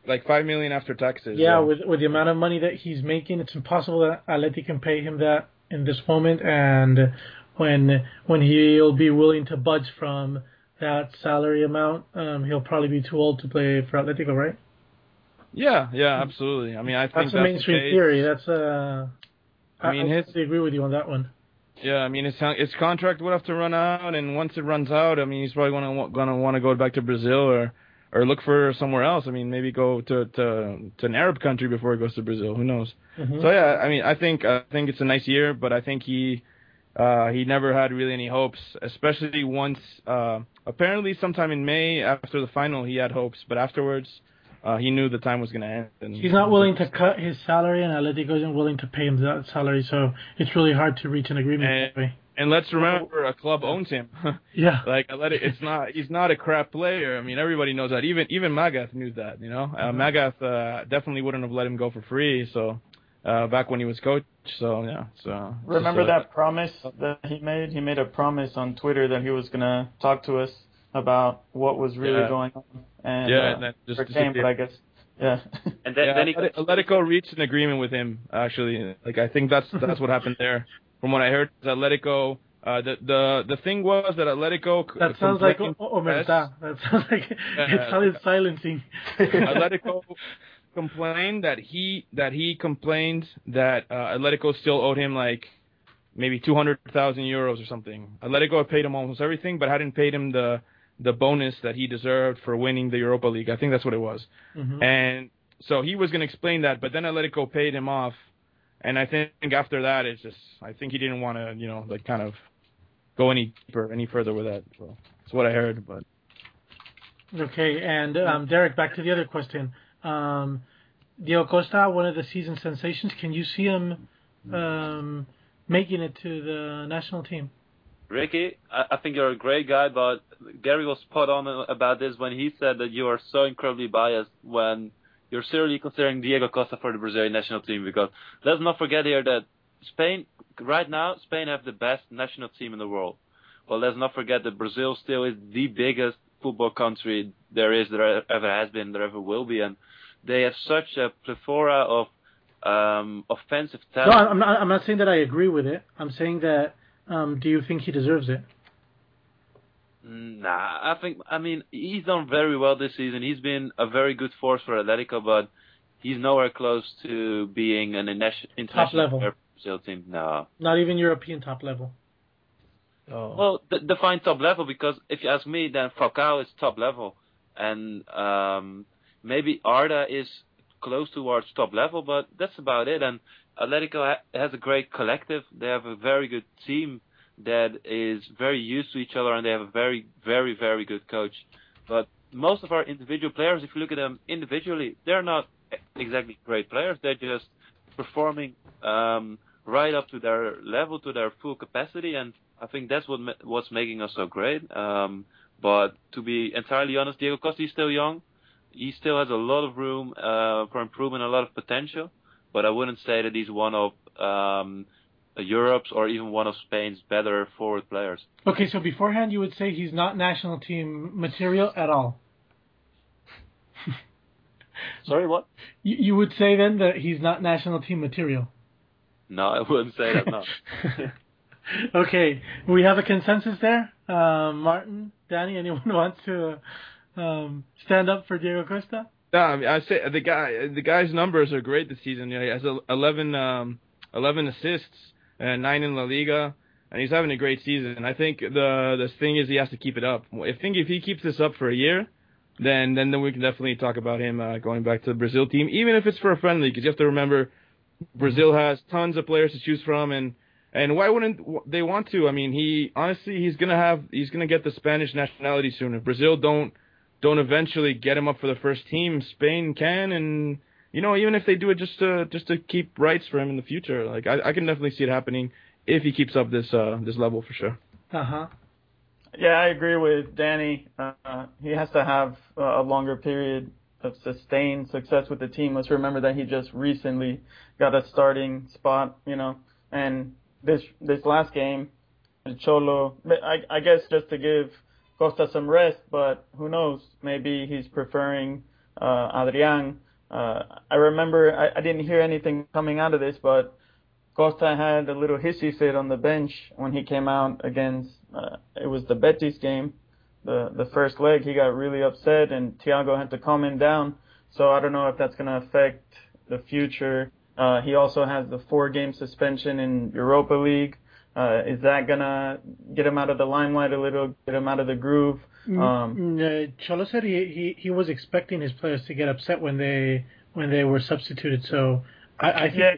like five million after taxes. Yeah, with with the amount of money that he's making, it's impossible that Atleti can pay him that in this moment. And when when he'll be willing to budge from that salary amount, um, he'll probably be too old to play for Atletico, right? yeah, yeah, absolutely. I mean, I think That's the mainstream the theory. That's uh, I mean, I, his- totally agree with you on that one. Yeah, I mean his his contract would have to run out, and once it runs out, I mean he's probably gonna gonna want to go back to Brazil or or look for somewhere else. I mean maybe go to to to an Arab country before he goes to Brazil. Who knows? Mhm. So yeah, I mean I think I think it's a nice year, but I think he uh he never had really any hopes, especially once uh apparently sometime in May after the final he had hopes, but afterwards uh he knew the time was gonna end. And He's not willing to cut his salary, and Atletico isn't willing to pay him that salary. So it's really hard to reach an agreement. And- And let's remember, a club owns him. Yeah. Like I let it, it's not he's not a crap player. I mean everybody knows that. Even even Magath knew that. You know, uh, Magath uh, definitely wouldn't have let him go for free. So uh, back when he was coach. So yeah. So Remember so, that promise that he made? He made a promise on Twitter that he was gonna talk to us about what was really Yeah. going on. And Yeah, uh, and then just came, but I guess yeah. And then, Yeah, then he Atleti- Atletico reached an agreement with him. Actually, like I think that's that's what happened there. From what I heard, Atletico. Uh, the the the thing was that Atletico. c- That sounds like complained- o- Omerta. That sounds like it sounded silencing. Atletico complained that he that he complained that uh, Atletico still owed him like maybe two hundred thousand euros or something. Atletico had paid him almost everything, but hadn't paid him the the bonus that he deserved for winning the Europa League. I think that's what it was. Mhm. And so he was going to explain that, but then Atletico paid him off. And I think after that, it's just I think he didn't want to, you know, like kind of go any deeper, any further with that. So that's what I heard. But Okay, and um, Derek, back to the other question. Um, Diego Costa, one of the season sensations. Can you see him um, making it to the national team? Ricky, I, think you're a great guy, but Gary was spot on about this when he said that you are so incredibly biased when you're seriously considering Diego Costa for the Brazilian national team. Because let's not forget here that Spain, right now, Spain have the best national team in the world. Well, let's not forget that Brazil still is the biggest football country there is, there ever has been, there ever will be, and they have such a plethora of um, offensive No, talent. I'm not. I'm not saying that I agree with it. I'm saying that. Um, do you think he deserves it? Nah, I think I mean he's done very well this season. He's been a very good force for Atletico, but he's nowhere close to being an international international level. Brazil team. No. Not even European top level. Oh, Well, d- define top level because if you ask me, then Falcao is top level, and um, maybe Arda is close towards top level, but that's about it. And Atletico ha- has a great collective. They have a very good team that is very used to each other, and they have a very, very, very good coach. But most of our individual players, if you look at them individually, they're not exactly great players. They're just performing um, right up to their level, to their full capacity, and I think that's what ma- what's making us so great. Um, but to be entirely honest, Diego Costa is still young. He still has a lot of room uh, for improvement, a lot of potential. But I wouldn't say that he's one of um, Europe's or even one of Spain's better forward players. Okay, so beforehand you would say he's not national team material at all. Sorry, what? You, you would say then that he's not national team material. No, I wouldn't say that. No. okay, we have a consensus there. Uh, Martin, Danny, anyone wants to um, stand up for Diego Costa? No, I, mean, I say the guy. The guy's numbers are great this season. You know, he has 11, um, 11 assists and nine in La Liga, and he's having a great season. I think the the thing is he has to keep it up. I think if he keeps this up for a year, then then then we can definitely talk about him uh, going back to the Brazil team, even if it's for a friendly. Because you have to remember, Brazil has tons of players to choose from, and and why wouldn't they want to? I mean, he honestly he's gonna have he's gonna get the Spanish nationality soon. If Brazil don't don't eventually get him up for the first team, Spain can, and you know even if they do it just to just to keep rights for him in the future, like I, I can definitely see it happening if he keeps up this uh this level for sure. Uh huh. Yeah, I agree with Danny. Uh, he has to have a longer period of sustained success with the team. Let's remember that he just recently got a starting spot, you know, and this this last game, Cholo. I, I guess just to give Costa some rest, but who knows? Maybe he's preferring uh, Adrian. Uh, I remember I, I didn't hear anything coming out of this, but Costa had a little hissy fit on the bench when he came out against. Uh, it was the Betis game, the the first leg. He got really upset, and Tiago had to calm him down. So I don't know if that's going to affect the future uh, he also has the four-game suspension in Europa League. Uh, is that gonna get him out of the limelight a little, get him out of the groove? Mm, um, mm, uh, Cholo said he, he he was expecting his players to get upset when they when they were substituted. So I, I think yeah,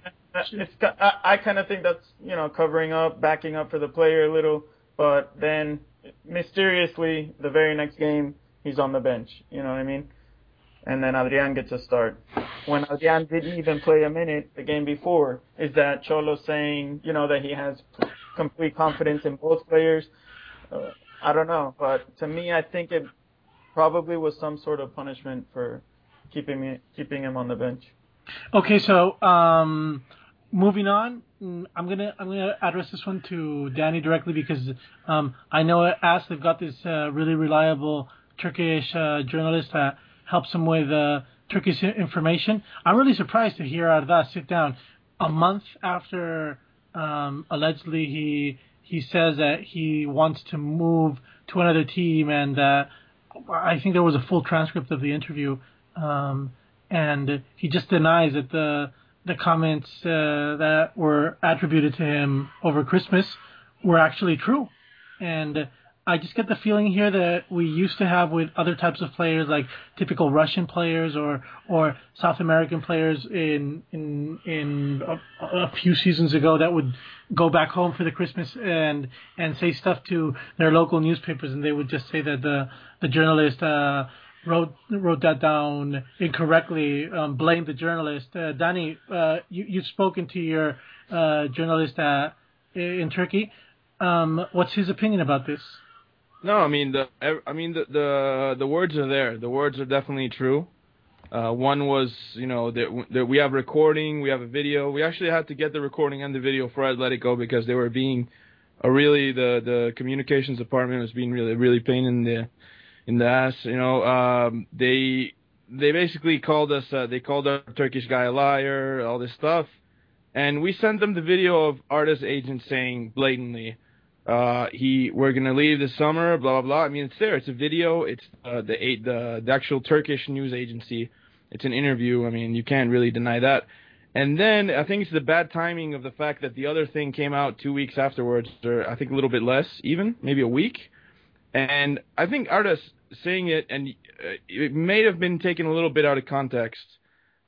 it's I, I kind of think that's you know covering up, backing up for the player a little. But then mysteriously, the very next game, he's on the bench. You know what I mean? And then Adrian gets a start. When Adrian didn't even play a minute the game before, is that Cholo saying, you know, that he has complete confidence in both players? Uh, I don't know, but to me, I think it probably was some sort of punishment for keeping me keeping him on the bench. Okay, so um, moving on, I'm gonna I'm gonna address this one to Danny directly because um, I know AS they've got this uh, really reliable Turkish uh, journalist. Uh, helps him with uh, Turkish information. I'm really surprised to hear Arda sit down a month after um, allegedly he he says that he wants to move to another team, and uh, I think there was a full transcript of the interview, um, and he just denies that the the comments uh, that were attributed to him over Christmas were actually true, and I just get the feeling here that we used to have with other types of players, like typical Russian players or or South American players in in in a, a few seasons ago that would go back home for the Christmas and and say stuff to their local newspapers, and they would just say that the the journalist. Uh, wrote wrote that down incorrectly. Um, the journalist. Uh, Danny, uh, you you've spoken to your uh, journalist uh, in Turkey. Um, what's his opinion about this? No, I mean the I mean the the the words are there. The words are definitely true. Uh, one was, you know, that, that we have recording, we have a video. We actually had to get the recording and the video for Atletico because they were being a really the the communications department was being really really pain in the in the ass. You know, um, they they basically called us uh, they called our Turkish guy a liar, all this stuff, and we sent them the video of Arda's agent saying blatantly uh, he we're gonna leave this summer, blah blah blah. I mean, it's there. It's a video. It's uh, the the the actual Turkish news agency. It's an interview. I mean, you can't really deny that. And then I think it's the bad timing of the fact that the other thing came out two weeks afterwards, or I think a little bit less, even maybe a week. And I think Arda's saying it, and uh, it may have been taken a little bit out of context.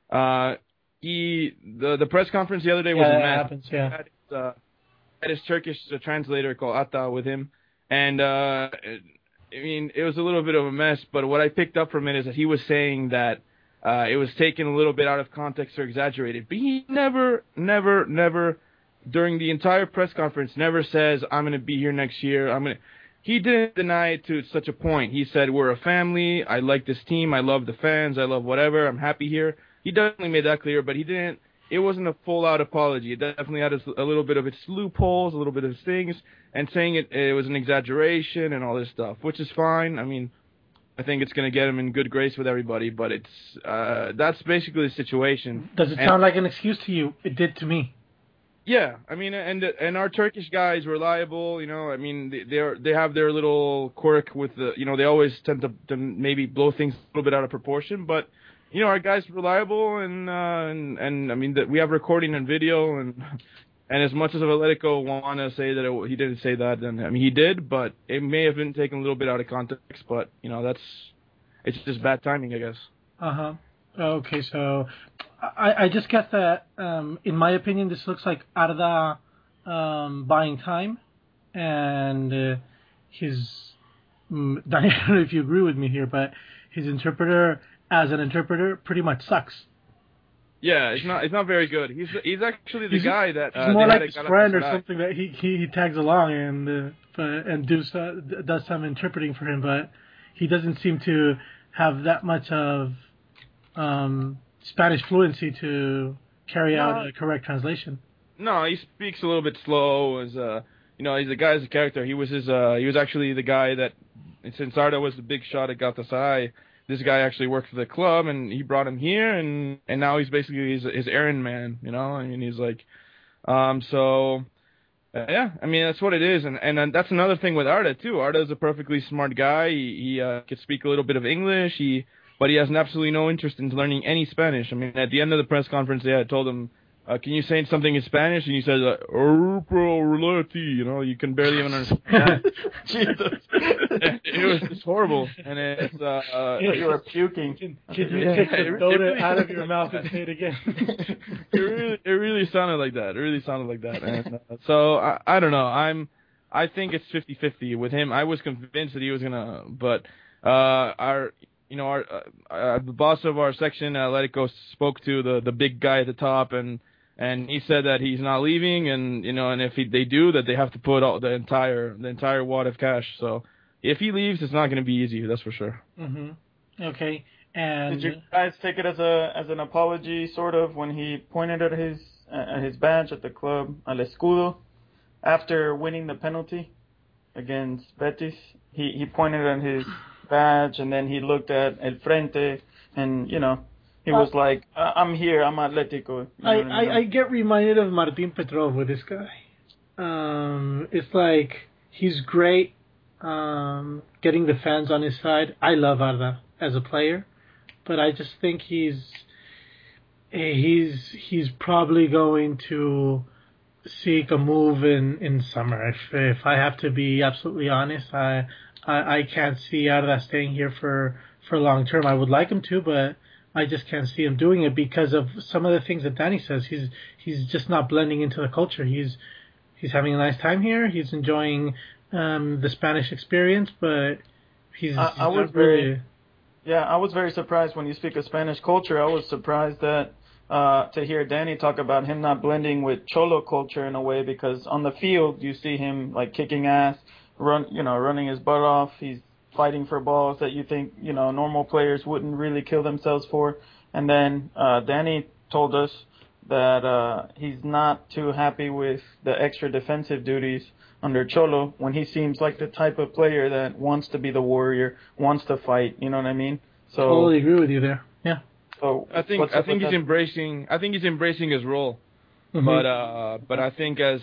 Uh, he the the press conference the other day was yeah, a mess. Happens, yeah. Uh, had his Turkish translator called Atta with him, and uh, I mean it was a little bit of a mess. But what I picked up from it is that he was saying that uh, it was taken a little bit out of context or exaggerated. But he never, never, never during the entire press conference never says I'm going to be here next year. I'm going to. He didn't deny it to such a point. He said we're a family. I like this team. I love the fans. I love whatever. I'm happy here. He definitely made that clear, but he didn't it wasn't a full out apology. It definitely had a, a little bit of its loopholes, a little bit of its things, and saying it it was an exaggeration and all this stuff, which is fine. I mean, I think it's going to get him in good grace with everybody, but it's uh, that's basically the situation. Does it And- sound like an excuse to you? It did to me. Yeah, I mean, and and our Turkish guys reliable. You know, I mean, they they're, they have their little quirk with the, you know, they always tend to, to maybe blow things a little bit out of proportion, but you know, our guys reliable, and uh, and and I mean, that we have recording and video, and and as much as Atletico want to say that it, he didn't say that, then I mean, he did, but it may have been taken a little bit out of context. But you know, that's it's just bad timing, I guess. Uh huh. Okay, so I, I just guess that, um, in my opinion, this looks like Arda um, buying time, and uh, his. Mm, I don't know if you agree with me here, but his interpreter, as an interpreter, pretty much sucks. Yeah, it's not it's not very good. He's he's actually the He's- guy that He's uh, more like his friend or something that he, he, he tags along and uh, and do so, does some interpreting for him, but he doesn't seem to have that much of um, Spanish fluency to carry out a correct translation. No, he speaks a little bit slow. As uh, you know, he's the guy as a character. He was his. Uh, he was actually the guy that, since Arda was the big shot at Galatasaray, this guy actually worked for the club, and he brought him here, and and now he's basically his his errand man. You know, I mean, he's like, um, so. Uh, yeah, I mean that's what it is, and and uh, that's another thing with Arda too. Arda is a perfectly smart guy. He, he uh, can speak a little bit of English. He, but he has absolutely no interest in learning any Spanish. I mean, at the end of the press conference, they had told him, uh, "Can you say something in Spanish?" And he said, uh, You know, you can barely even understand. Jesus. it was just horrible, and it's uh, uh, you were puking. Can, can you Yeah, take the it- it soda really- out of your mouth and say it again? it really it really sounded like that. It really sounded like that. And, uh, so I I don't know. I'm I think it's 50-50 with him. I was convinced that he was gonna, but uh our you know our uh, uh, the boss of our section, uh, Atletico, spoke to the the big guy at the top and. And he said that he's not leaving, and you know, and if he, they do, that they have to put all the entire the entire wad of cash. So if he leaves, it's not going to be easy. That's for sure. hmm Okay, and Did you guys take it as a as an apology, sort of, when he pointed at his at his badge at the club, al escudo, after winning the penalty against Betis? He he pointed at his badge and then he looked at El Frente, and you know, he was like, "I- "I'm here, I'm Atletico." You know I, I, I get reminded of Martin Petrov with this guy. Um, it's like he's great um, getting the fans on his side. I love Arda as a player, but I just think he's eh, he's he's probably going to seek a move in, in summer. If if I have to be absolutely honest, I I, I can't see Arda staying here for for long term. I would like him to, but I just can't see him doing it because of some of the things that Danny says. He's he's just not blending into the culture. He's he's having a nice time here. He's enjoying um, the Spanish experience, but he's, I- he's I was not really. very- Yeah, I was very surprised when you speak of Spanish culture. I was surprised that uh, to hear Danny talk about him not blending with Cholo culture in a way because on the field you see him like kicking ass, run, you know, running his butt off. He's fighting for balls that you think you know normal players wouldn't really kill themselves for. And then uh, Danny told us that uh, he's not too happy with the extra defensive duties under Cholo when he seems like the type of player that wants to be the warrior, wants to fight. You know what I mean? So, totally agree with you there. Yeah. so I think I think he's that? embracing I think he's embracing his role. Mhm. But uh, but I think as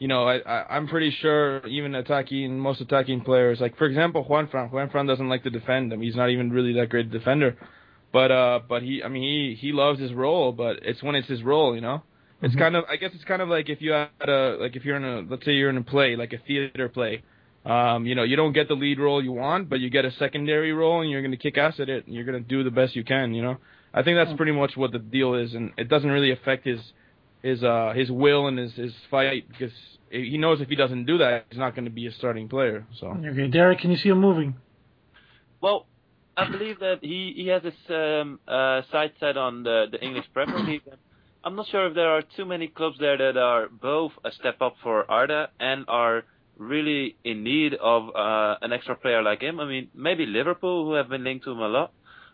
you know, I, I I'm pretty sure even attacking most attacking players, like for example Juanfran, Juan Fran doesn't like to defend him. He's not even really that great a defender. But uh, but he I mean he he loves his role, but it's when it's his role, you know. It's Mhm. kind of I guess it's kind of like if you had a like if you're in a let's say you're in a play like a theater play. Um, you know, you don't get the lead role you want, but you get a secondary role and you're going to kick ass at it and you're going to do the best you can, you know. I think that's pretty much what the deal is and it doesn't really affect his his uh his will and his his fight because he knows if he doesn't do that, he's not going to be a starting player. So Okay, Derek, can you see him moving? Well, I believe that he he has his um, uh, sight set on the the English Premier League. I'm not sure if there are too many clubs there that are both a step up for Arda and are really in need of uh, an extra player like him. I mean, maybe Liverpool, who have been linked to him a lot,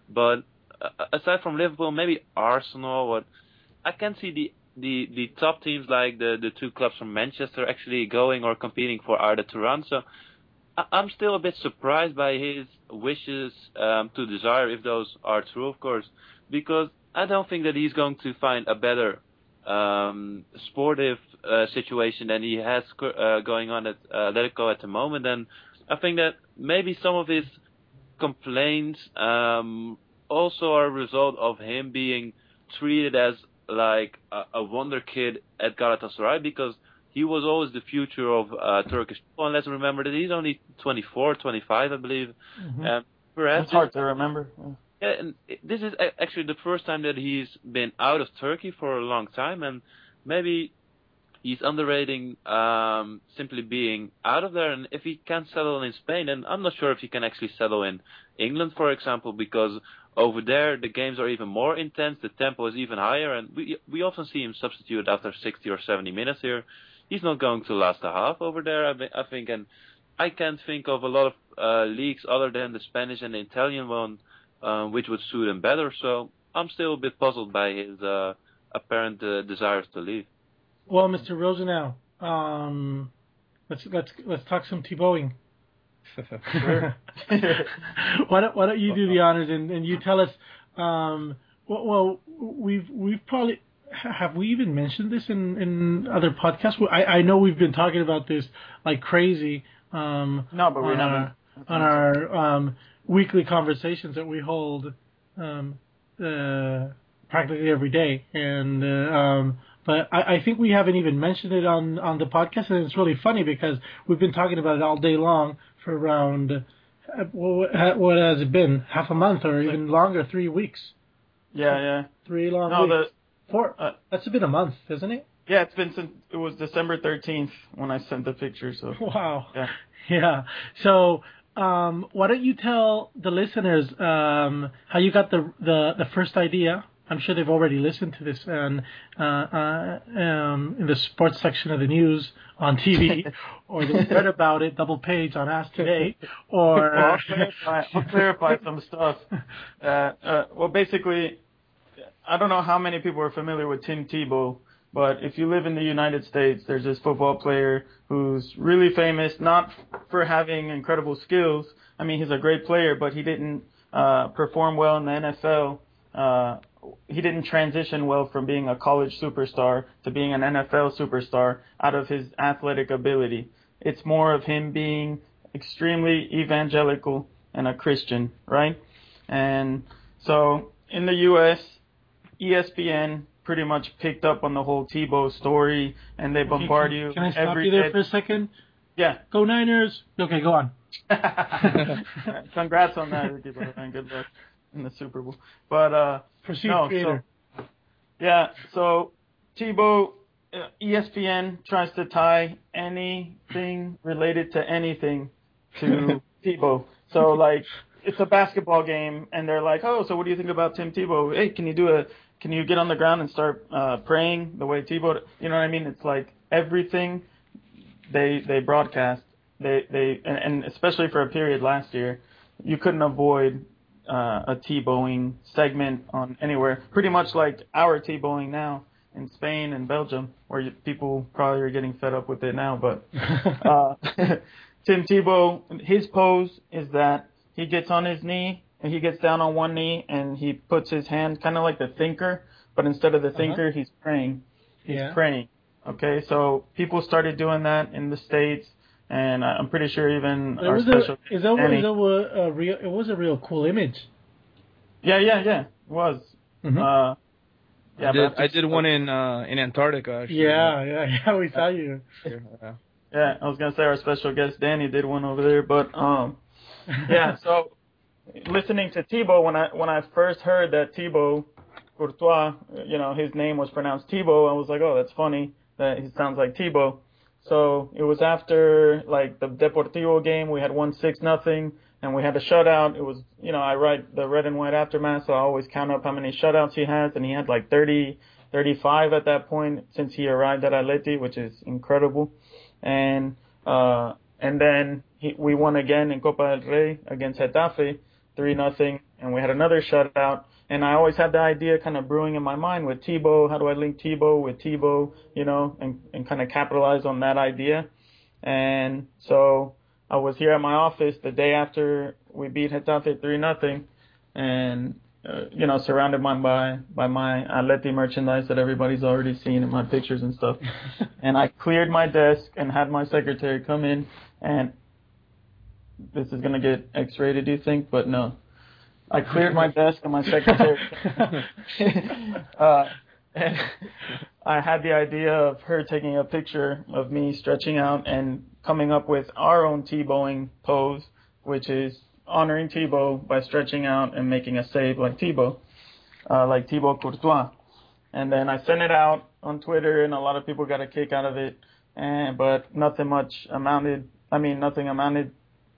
but uh, aside from Liverpool, maybe Arsenal. Or I can see the the the top teams like the the two clubs from Manchester actually going or competing for Arda Turan. So I, I'm still a bit surprised by his wishes um, to desire, if those are true, of course, because I don't think that he's going to find a better um, sportive uh, situation than he has uh, going on at uh, Atletico at the moment. And I think that maybe some of his complaints um, also are a result of him being treated as like a, a wonder kid at Galatasaray because he was always the future of uh, Turkish football. And let's remember that he's only 24, 25, I believe. Mm-hmm. Um, perhaps it's hard to remember. Yeah, and this is actually the first time that he's been out of Turkey for a long time, and maybe he's underrating um, simply being out of there. And if he can settle in Spain, and I'm not sure if he can actually settle in England, for example, because over there the games are even more intense, the tempo is even higher, and we we often see him substitute after 60 or 70 minutes here. He's not going to last a half over there, I, I think, and I can't think of a lot of uh, leagues other than the Spanish and the Italian one uh, which would suit him better. So I'm still a bit puzzled by his uh, apparent uh, desires to leave. Well, Mr. Rosenau, um, let's let's let's talk some Thibauting. why don't Why don't you do the honors and, and you tell us? Um, well, well, we've we've probably have we even mentioned this in in other podcasts? I I know we've been talking about this like crazy. Um, no, but we on haven't. Our, on our um, weekly conversations that we hold um, uh, practically every day, and uh, um, but I, I think we haven't even mentioned it on on the podcast, and it's really funny because we've been talking about it all day long for around uh, what, what has it been half a month or even longer, three weeks. Yeah, yeah, three long no, weeks. The, Four. Uh, that's been a month, isn't it? Yeah, it's been since it was December thirteenth when I sent the picture. So wow. Yeah. Yeah. So um, why don't you tell the listeners um, how you got the, the the first idea? I'm sure they've already listened to this and uh, uh, um, in the sports section of the news on TV, or they've read about it double page on AS Today, or well, I'll, clarify, I'll clarify some stuff. Uh, uh, well, basically, I don't know how many people are familiar with Tim Tebow, but if you live in the United States, there's this football player who's really famous, not for having incredible skills. I mean, he's a great player, but he didn't uh, perform well in the NFL. Uh, he didn't transition well from being a college superstar to being an NFL superstar out of his athletic ability. It's more of him being extremely evangelical and a Christian, right? And so in the U.S., ESPN pretty much picked up on the whole Tebow story, and they bombard you. Can I stop every you there for a second? Yeah. Go Niners. Okay, go on. Congrats on that, Ricky, and good luck in the Super Bowl. But uh, Proceed, no, creator. so yeah, so Tebow, uh, ESPN tries to tie anything related to anything to Tebow. So like, it's a basketball game, and they're like, "Oh, so what do you think about Tim Tebow? Hey, can you do a can you get on the ground and start uh, praying the way Tebow? You know what I mean? It's like everything they they broadcast. They they and, and especially for a period last year, you couldn't avoid uh, a Tebowing segment on anywhere. Pretty much like our Tebowing now in Spain and Belgium, where you, people probably are getting fed up with it now. But uh, Tim Tebow, his pose is that he gets on his knee and he gets down on one knee and he puts his hand kind of like the thinker, but instead of the thinker, he's praying. He's Yeah. praying. Okay, so people started doing that in the states, and I- I'm pretty sure even It our was special. a, is that, Danny- is that a, a real? It was a real cool image. yeah, yeah, yeah, it was. Mhm. Uh, yeah, I did, I did one in uh, in Antarctica. Actually. yeah, yeah, yeah. We saw you. Yeah. Yeah, I was gonna say our special guest Danny did one over there, but um, yeah. So listening to Tebow when I when I first heard that Thibaut Courtois, you know, his name was pronounced Tebow, I was like, oh, that's funny that he sounds like Tebow. So it was after like the Deportivo game, we had won six nothing, and we had a shutout. It was, you know, I write the red and white aftermath, so I always count up how many shutouts he has, and he had like 30, 35 at that point since he arrived at Atleti, which is incredible. And uh, and then he, we won again in Copa del Rey against Getafe, three nothing, and we had another shutout. And I always had the idea kind of brewing in my mind with Tebow. How do I link Tebow with Tebow, you know, and, and kind of capitalize on that idea? And so I was here at my office the day after we beat Getafe three nothing, and uh, you know surrounded by by by my Atleti merchandise that everybody's already seen in my pictures and stuff. and I cleared my desk and had my secretary come in and this is gonna get X-rated, do you think? But no. I cleared my desk and my secretary. uh, and I had the idea of her taking a picture of me stretching out and coming up with our own T-bowing pose, which is honoring Thibaut by stretching out and making a save like Thibaut, uh, like Thibaut Courtois. And then I sent it out on Twitter, and a lot of people got a kick out of it. And but nothing much amounted. I mean, nothing amounted.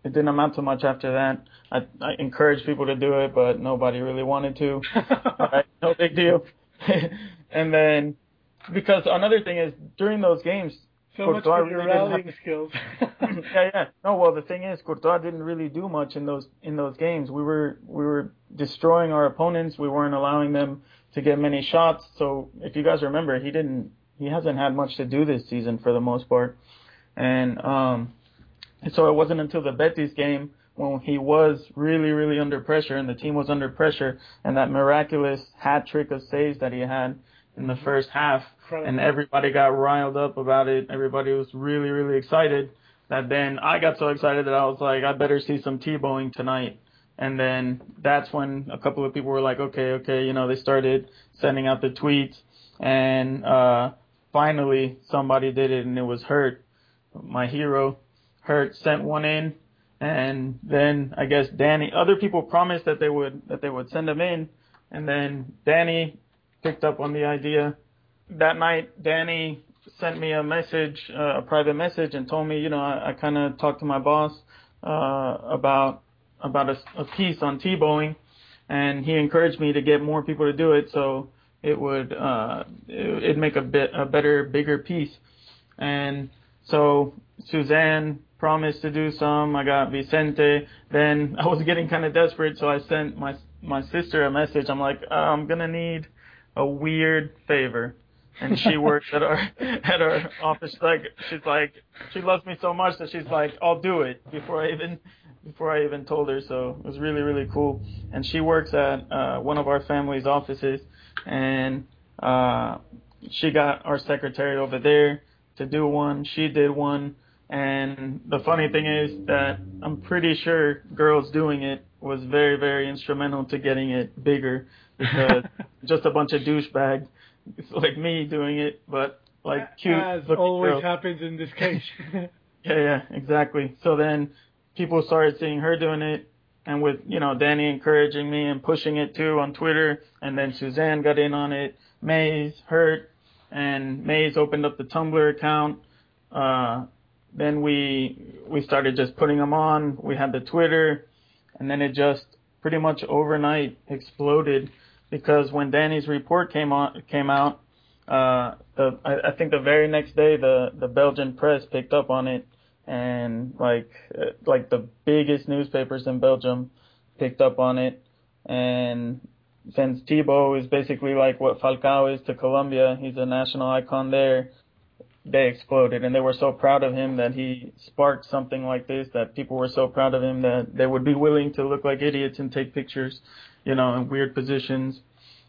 It didn't amount to much after that. I, I encouraged people to do it, but nobody really wanted to. right, no big deal. and then because another thing is during those games, So Courtois much for really your have- rallying skills. yeah, yeah. No, well, the thing is, Courtois didn't really do much in those in those games. We were we were destroying our opponents. We weren't allowing them to get many shots. So if you guys remember, he didn't he hasn't had much to do this season for the most part. And um, and so it wasn't until the Betis game when he was really really under pressure and the team was under pressure and that miraculous hat trick of saves that he had in the first half and everybody got riled up about it. Everybody was really, really excited. That then I got so excited that I was like, I better see some Tebowing tonight. And then that's when a couple of people were like, okay, okay, you know, they started sending out the tweets, and uh, finally somebody did it, and it was Hurt, my hero. Hurt sent one in, and then I guess Danny. Other people promised that they would that they would send them in, and then Danny picked up on the idea that night, Danny sent me a message, uh, a private message, and told me, you know, I, I kind of talked to my boss uh, about about a, a piece on Tebowing, and he encouraged me to get more people to do it, so it would uh, it, it'd make a bit a better, bigger piece. And so Suzanne promised to do some. I got Vicente. Then I was getting kind of desperate, so I sent my my sister a message. I'm like, uh, I'm gonna need a weird favor and she works at our at our office. Like she's like she loves me so much that she's like I'll do it before I even before I even told her. So it was really really cool. And she works at uh, one of our family's offices, and uh, she got our secretary over there to do one. She did one. And the funny thing is that I'm pretty sure girls doing it was very, very instrumental to getting it bigger because just a bunch of douchebags like me doing it, but like cute. As always girls. happens in this case. Yeah, yeah, exactly. So then people started seeing her doing it, and with you know Danny encouraging me and pushing it too on Twitter, and then Suzanne got in on it. Maze, Hurt, and Maze opened up the Tumblr account. Uh, then we we started just putting them on. We had the Twitter, and then it just pretty much overnight exploded because when Danny's report came on came out, uh, the I, I think the very next day the the Belgian press picked up on it, and like uh, like the biggest newspapers in Belgium picked up on it, and since Thibaut is basically like what Falcao is to Colombia, he's a national icon there. They exploded, and they were so proud of him that he sparked something like this. That people were so proud of him that they would be willing to look like idiots and take pictures, you know, in weird positions,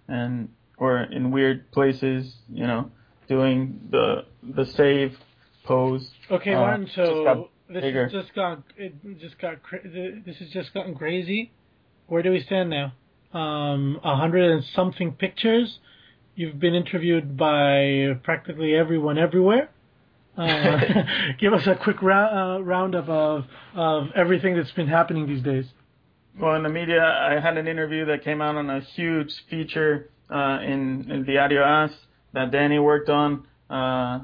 and or in weird places, you know, doing the the save pose. Okay, Uh, Martin. So this bigger. has just gone. It just got. Cra- this has just gotten crazy. Where do we stand now? Um, a hundred and something pictures. You've been interviewed by practically everyone everywhere. Uh, give us a quick uh, roundup of of everything that's been happening these days. Well, in the media, I had an interview that came out on a huge feature uh, in, in Diario As that Danny worked on. Uh,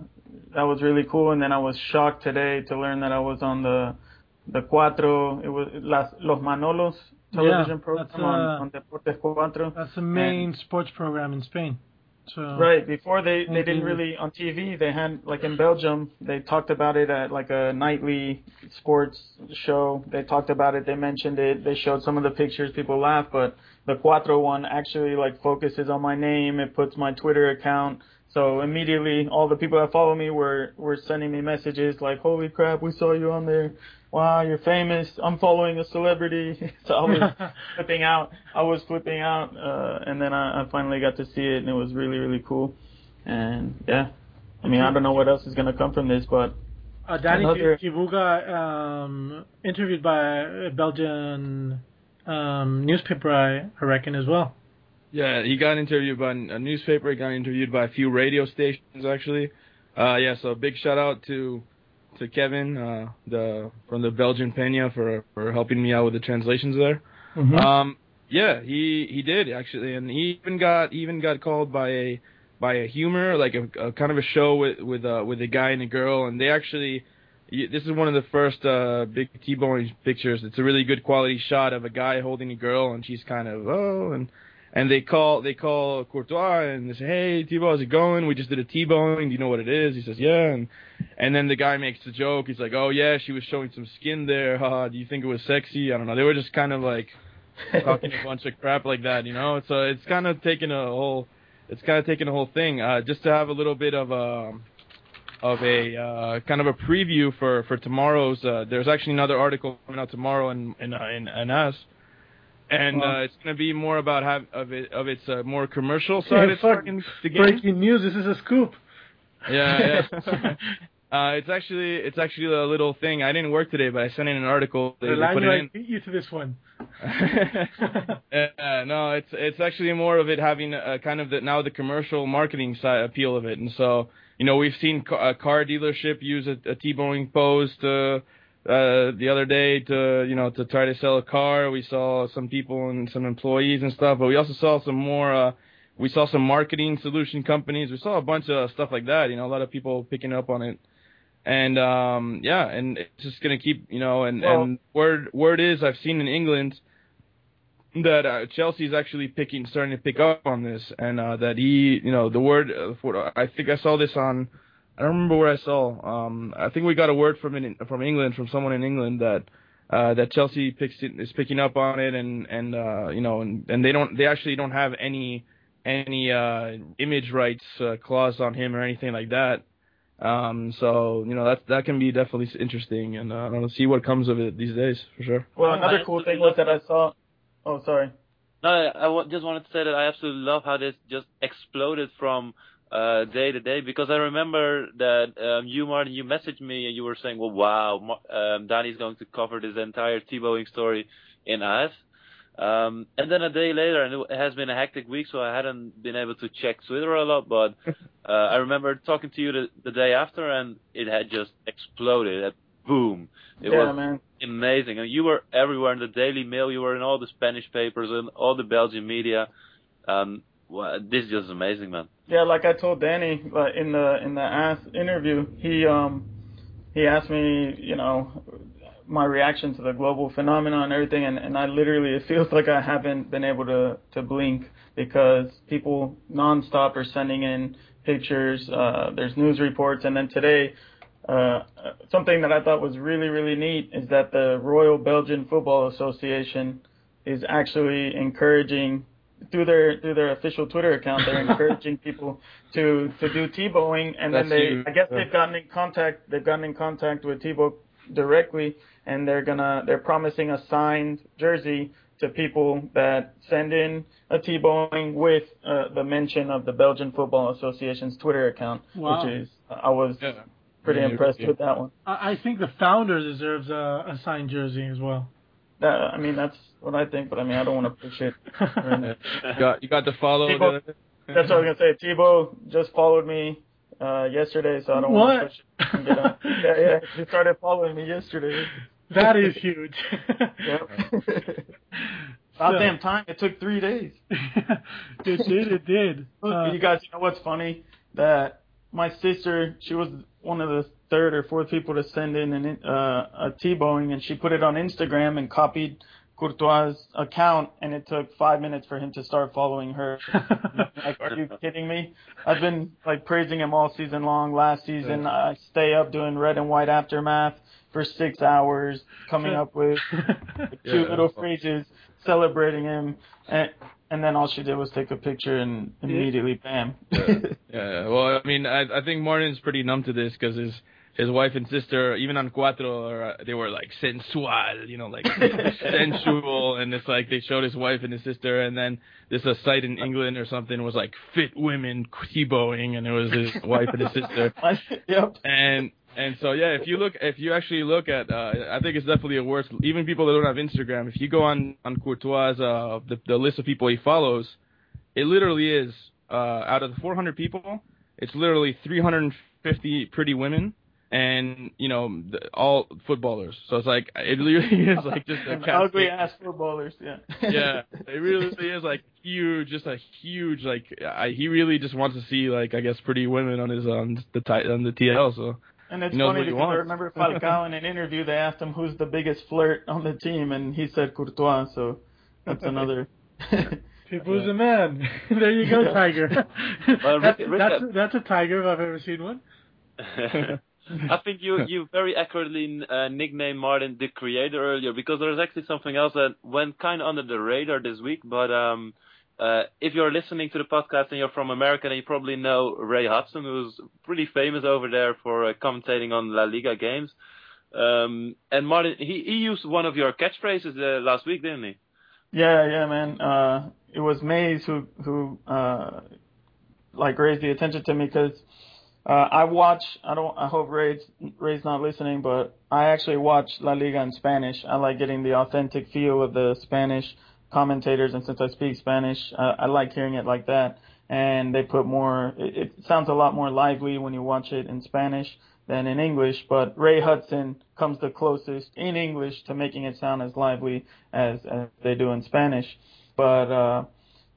that was really cool. And then I was shocked today to learn that I was on the the Cuatro. It was Las, Los Manolos television Yeah, program on, uh, on Deportes Cuatro. That's the main sports program in Spain. So Right before they they didn't Mhm. really on TV they had like in Belgium they talked about it at like a nightly sports show they talked about it they mentioned it they showed some of the pictures people laughed but the Cuatro one actually like focuses on my name it puts my Twitter account so immediately all the people that follow me were were sending me messages like holy crap we saw you on there wow you're famous I'm following a celebrity so I was flipping out. I was flipping out, uh, and then I, I finally got to see it, and it was really, really cool. And yeah, I mean, I don't know what else is gonna come from this, but uh, Danny Another- Kivuga, um, interviewed by a Belgian um, newspaper, I, I reckon, as well. Yeah, he got interviewed by a newspaper. He got interviewed by a few radio stations actually. Uh, yeah, so big shout out to to Kevin, uh, the from the Belgian Pena for for helping me out with the translations there. Mm-hmm. Um, yeah, he he did actually, and he even got he even got called by a by a humor like a, a kind of a show with with uh, with a guy and a girl, and they actually. This is one of the first uh, big T-bone pictures. It's a really good quality shot of a guy holding a girl, and she's kind of oh, and and they call they call Courtois and they say, "Hey, T-Bone, how's it going? We just did a T-bone. Do you know what it is?" He says, "Yeah." And and then the guy makes the joke. He's like, "Oh yeah, she was showing some skin there. Haha, do you think it was sexy?" I don't know. They were just kind of like talking a bunch of crap like that, you know. So it's kind of taking a whole, it's kind of taking a whole thing. Uh, just to have a little bit of a, of a uh, kind of a preview for for tomorrow's. Uh, there's actually another article coming out tomorrow in in uh, in, in AS. And uh, it's going to be more about have of it of its uh, more commercial side of fuck. the game. Breaking news. This is a scoop. Yeah, yeah. uh, it's actually it's actually a little thing. I didn't work today, but I sent in an article. They, they put it I in. beat you to this one. yeah, no, it's it's actually more of it having a kind of the now the commercial marketing side appeal of it, and so you know we've seen a car dealership use a, a Tebowing post uh, uh, the other day to you know to try to sell a car. We saw some people and some employees and stuff, but we also saw some more. Uh, we saw some marketing solution companies. We saw a bunch of stuff like that. You know, a lot of people picking up on it. And um yeah, and it's just gonna keep you know, and Well- and word word is I've seen in England that uh, Chelsea's actually picking, starting to pick up on this, and uh, that he, you know, the word. Uh, for, I think I saw this on. I don't remember where I saw. Um, I think we got a word from in, from England, from someone in England that uh, that Chelsea picks it, is picking up on it, and and uh, you know, and, and they don't, they actually don't have any any uh, image rights uh, clause on him or anything like that. Um, so you know that that can be definitely interesting, and uh, I don't know, see what comes of it these days for sure. well, another cool thing was that I saw. Oh, sorry. No, I I just wanted to say that I absolutely love how this just exploded from uh, day to day because I remember that um, you, Martin, you messaged me and you were saying, "Well, wow, um, Danny's going to cover this entire Tebowing story in AS." Um, and then a day later, and it has been a hectic week, so I hadn't been able to check Twitter a lot. But uh, I remember talking to you the, the day after, and it had just exploded. At boom! It yeah, was man. amazing. And you were everywhere in the Daily Mail. You were in all the Spanish papers and all the Belgian media. Um, well, this is just amazing, man. Yeah, like I told Danny uh, in the in the AS interview, he um he asked me, you know, my reaction to the global phenomenon and everything, and, and I literally it feels like I haven't been able to to blink because people nonstop are sending in pictures. Uh, there's news reports, and then today. Uh, something that I thought was really, really neat is that the Royal Belgian Football Association is actually encouraging through their through their official Twitter account, they're encouraging people to to do Tebowing, and then they, huge, I guess they've gotten in contact, they've gotten in contact with Thibaut directly, and they're gonna they're promising a signed jersey to people that send in a Tebowing with uh, the mention of the Belgian Football Association's Twitter account, Wow. which is I was Yeah. pretty Yeah, impressed yeah. with that one. I, I think the founder deserves a, a signed jersey as well. That, I mean, that's what I think, but I mean, I don't want to push it. You got you got to follow. People- the- That's what I was gonna say. Thibaut just followed me uh, yesterday, so I don't want to push it. and get up. yeah, yeah. He started following me yesterday. that is huge. Yep. About damn time. It took three days. it did. It did. Uh, you guys, you know what's funny? That my sister, she was one of the third or fourth people to send in an, uh, a Tebowing, and she put it on Instagram and copied Courtois' account, and it took five minutes for him to start following her. like, are you kidding me? I've been like praising him all season long. Last season, I stay up doing red and white aftermath for six hours, coming up with cute Yeah. little phrases, celebrating him, and and then all she did was take a picture and immediately bam. yeah, yeah. Well, I mean, I I think Martin's pretty numb to this because his his wife and sister, even on Cuatro, they were like sensual, you know, like sensual, and it's like they showed his wife and his sister, and then this a site in England or something was like fit women Tebowing, and it was his wife and his sister, yep. and and so yeah, if you look, if you actually look at, uh, I think it's definitely a worse. Even people that don't have Instagram, if you go on on Courtois' uh, the the list of people he follows, it literally is uh, out of the 400 people, it's literally 350 pretty women, and you know all footballers. So it's like it really is like just a ugly ass footballers, yeah. yeah, it really is like huge, just a huge like. I, he really just wants to see like I guess pretty women on his on the on the TL. So And it's funny what he because I remember Falcao in an interview, they asked him who's the biggest flirt on the team, and he said Courtois. So that's another. People's a man. there you go, Yeah. Tiger. Well, that's, Rick- Rick- that's, that's a tiger if I've ever seen one. I think you you very accurately uh, nicknamed Martin the creator earlier because there's actually something else that went kind of under the radar this week. But um, uh, if you're listening to the podcast and you're from America, then you probably know Ray Hudson, who's pretty famous over there for uh, commentating on La Liga games. Um, and Martin, he, he used one of your catchphrases uh, last week, didn't he? Yeah, yeah, man. Uh, it was Mays who who uh, like raised the attention to me because uh, I watch. I don't. I hope Ray's Ray's not listening, but I actually watch La Liga in Spanish. I like getting the authentic feel of the Spanish commentators, and since I speak Spanish, I, I like hearing it like that. And they put more. It, it sounds a lot more lively when you watch it in Spanish than in English, but Ray Hudson comes the closest in English to making it sound as lively as, as they do in Spanish. But uh,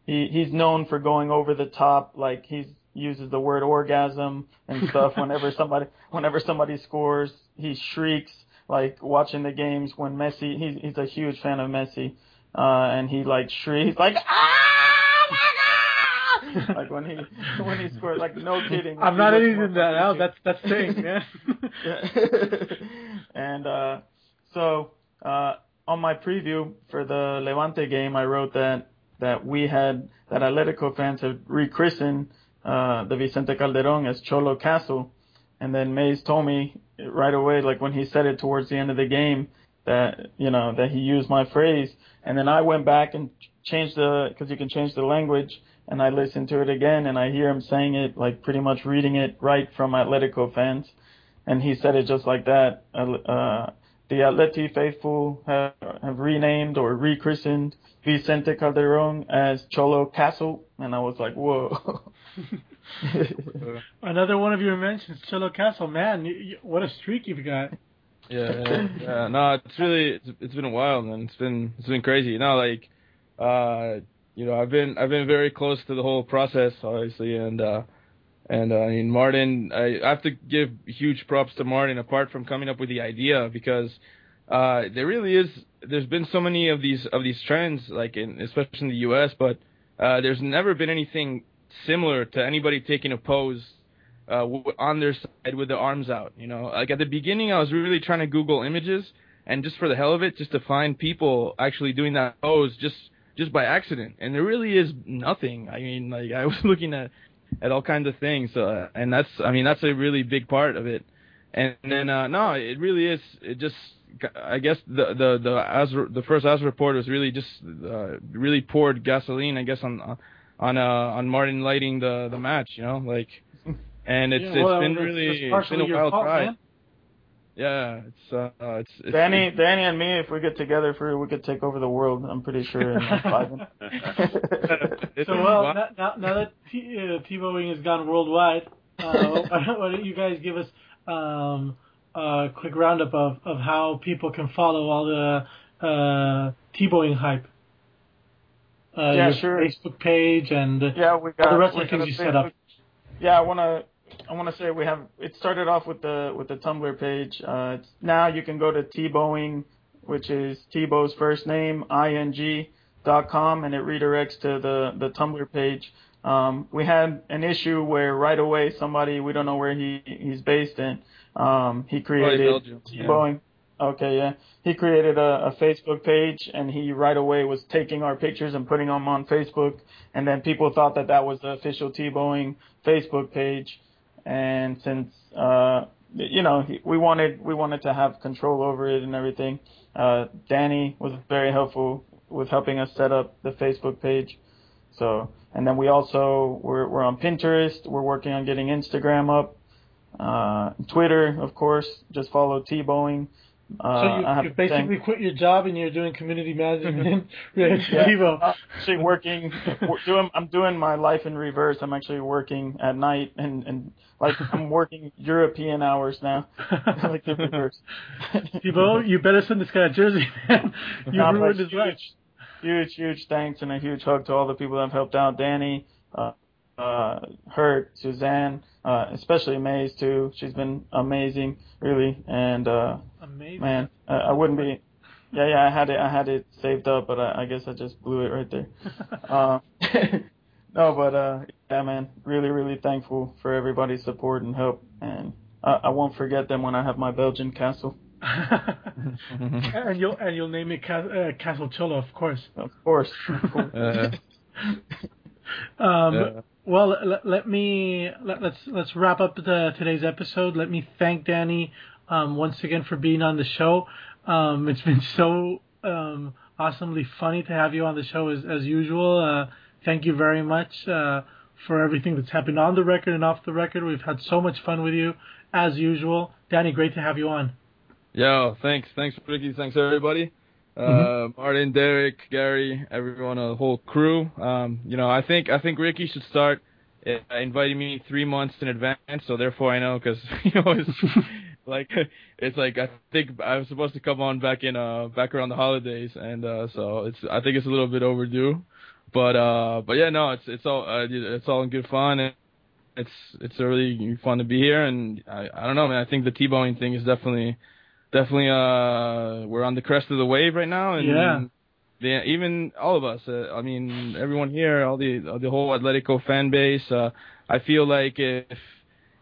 he he's known for going over the top, like he's uses the word orgasm and stuff whenever somebody whenever somebody scores, he shrieks like watching the games when Messi. He's he's a huge fan of Messi, uh, and he like shrieks like ah. my God!" like when he when he scored, like no kidding. I'm not editing that out. That's that's saying, man. yeah. and uh, so uh, on my preview for the Levante game, I wrote that that we had that Atletico fans had rechristened uh, the Vicente Calderon as Cholo Castle, and then Mays told me right away, like when he said it towards the end of the game, that you know that he used my phrase, and then I went back and changed the because you can change the language, and I listened to it again, and I hear him saying it like pretty much reading it right from Atletico fans and he said it just like that. Uh, the Atleti faithful have, have renamed or rechristened Vicente Calderon as Cholo Castle, and I was like, whoa. Another one of your mentions, Cholo Castle. Man, what a streak you've got. Yeah, yeah, yeah. No, it's really it's, it's been a while, man. It's been it's been crazy. You know, like uh, you know, I've been I've been very close to the whole process, obviously, and uh, and uh, I mean, Martin, I, I have to give huge props to Martin, apart from coming up with the idea, because uh, there really is. There's been so many of these of these trends, like in especially in the U.S., but uh, there's never been anything similar to anybody taking a pose uh, on their side with their arms out. You know, like at the beginning, I was really trying to Google images, and just for the hell of it, just to find people actually doing that pose just just by accident. And there really is nothing. I mean, like I was looking at at all kinds of things, uh, and that's I mean that's a really big part of it. And then uh, no, it really is. It just I guess the the the as the first AS report was really just uh, really poured gasoline, I guess on on uh, on Martin lighting the the match. You know, like and it's Yeah, well, it's been that's- really that's it's partially been a wild fault, ride. man. Yeah, it's uh, it's, it's Danny, Danny, and me, if we get together for, we could take over the world. I'm pretty sure in like five So well, now, now, now that T- uh, Tebowing has gone worldwide, uh, why don't you guys give us um, a quick roundup of, of how people can follow all the uh, Tebowing hype? Uh, Yeah, your sure. Facebook page and uh, yeah, we got all the rest we of the things a you set up. Yeah, I wanna I wanna say we have it started off with the with the Tumblr page. Uh, now you can go to Tebowing which is Thibaut's first name, ing dot com, and it redirects to the the Tumblr page. Um, we had an issue where right away somebody we don't know where he he's based in. Um, he created Tebowing. Okay, yeah. He created a, a Facebook page, and he right away was taking our pictures and putting them on Facebook. And then people thought that that was the official Tebowing Facebook page. And since uh, you know, we wanted we wanted to have control over it and everything. Uh, Danny was very helpful with helping us set up the Facebook page. So, and then we also we're we're on Pinterest. We're working on getting Instagram up. Uh, Twitter, of course, just follow Tebowing. Uh, so you, you basically quit your job and you're doing community management related to Thibaut. I'm actually working. doing, I'm doing my life in reverse. I'm actually working at night and and like I'm working European hours now. like the reverse. Thibaut, you better send this guy a jersey, man. You ruined his life. Huge, huge thanks and a huge hug to all the people that have helped out. Danny, uh, uh, Hurt, Suzanne, uh, especially Maze too. She's been amazing, really, and uh, amazing. Man, I, I wouldn't be. Yeah, yeah, I had it. I had it saved up, but I, I guess I just blew it right there. uh, no, but uh, yeah, man, really, really thankful for everybody's support and help, and I, I won't forget them when I have my Belgian castle. and you'll and you'll name it Cas- uh, Castle Cholo, of course. Of course. Of course. Uh, um, yeah. Well, let, let me let, us let's, let's wrap up the, today's episode. Let me thank Danny um, once again for being on the show. Um, it's been so um, awesomely funny to have you on the show as as usual. Uh, thank you very much uh, for everything that's happened on the record and off the record. We've had so much fun with you as usual. Danny, great to have you on. Yeah, thanks, thanks Ricky, thanks everybody. Mm-hmm. Uh, Martin, Derek, Gary, everyone, the whole crew. Um, you know, I think I think Ricky should start uh, inviting me three months in advance, so therefore I know because you know it's like it's like I think I was supposed to come on back in uh back around the holidays, and uh so it's I think it's a little bit overdue, but uh but yeah no it's it's all uh, it's all in good fun and it's it's really fun to be here and I I don't know man I think the Tebowing thing is definitely definitely uh we're on the crest of the wave right now and yeah. The, even all of us, uh, I mean, everyone here, all the the whole Atletico fan base. Uh, I feel like if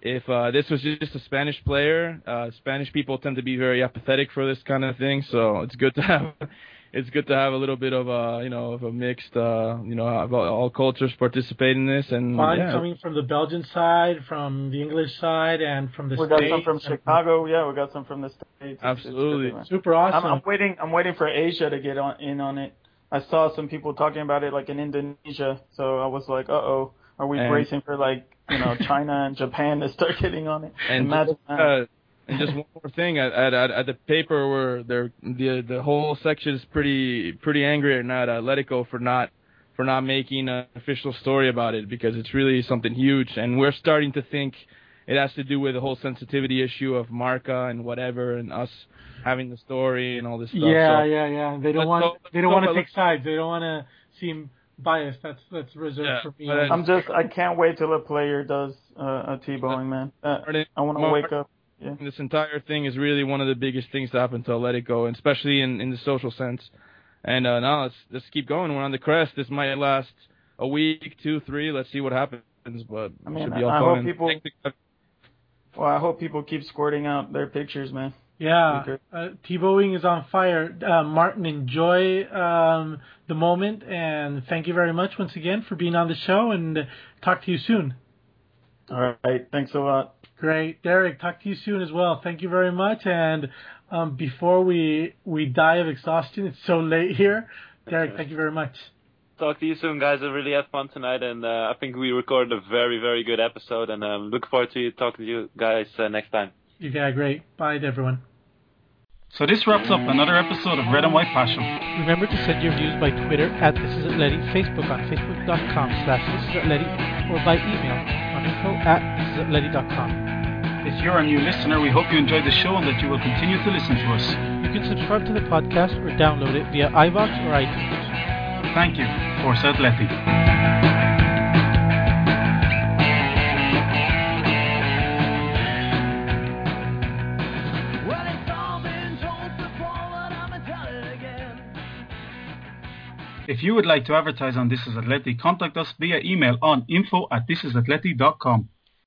if uh, this was just a Spanish player, uh, Spanish people tend to be very apathetic for this kind of thing. So it's good to have it's good to have a little bit of a you know of a mixed uh you know all cultures participate in this and Fun yeah. coming from the Belgian side, from the English side, and from the we states. got some from Chicago. Yeah, we got some from the states. Absolutely, super awesome. I'm, I'm, waiting. I'm waiting for Asia to get on in on it. I saw some people talking about it like in Indonesia, so I was like, uh oh, are we and, bracing for like you know China and Japan to start getting on it? And Imagine just, uh, and just one more thing, at, at at the paper where they're the the whole section is pretty pretty angry at not Atletico for not for not making an official story about it because it's really something huge, and we're starting to think it has to do with the whole sensitivity issue of Marca and whatever, and AS having the story and all this stuff. Yeah, so, yeah, yeah. They don't want so, they don't want to take sides. They don't want to seem biased. That's that's reserved yeah, for me. I'm just I can't wait till a player does uh, a Tebowing, man. Uh, I want to wake up. Yeah. This entire thing is really one of the biggest things to happen to Atletico, and especially in, in the social sense. And uh, now let's let's keep going. We're on the crest. This might last a week, two, three. Let's see what happens. But I mean, I hope people. Well, I hope people keep squirting out their pictures, man. Yeah, uh, Tebowing is on fire. Uh, Martin, enjoy um, the moment, and thank you very much once again for being on the show. And talk to you soon. All right, thanks a lot. Great, Derek. Talk to you soon as well. Thank you very much. And um, before we we die of exhaustion, it's so late here. Derek, thank you very much. Talk to you soon, guys. I really had fun tonight, and uh, I think we recorded a very, very good episode. And um, look forward to talking to you guys uh, next time. Yeah, great. Bye, everyone. So this wraps up another episode of Red and White Passion. Remember to send your views by Twitter at This Is Atleti, Facebook on Facebook.com slash This Is Atleti, or by email on info at ThisIsAtleti.com. If you're a new listener, we hope you enjoyed the show and that you will continue to listen to us. You can subscribe to the podcast or download it via iVoox or iTunes. Thank you. Forza Atleti. If you would like to advertise on This Is Atleti, contact us via email on info at thisisatleti.com.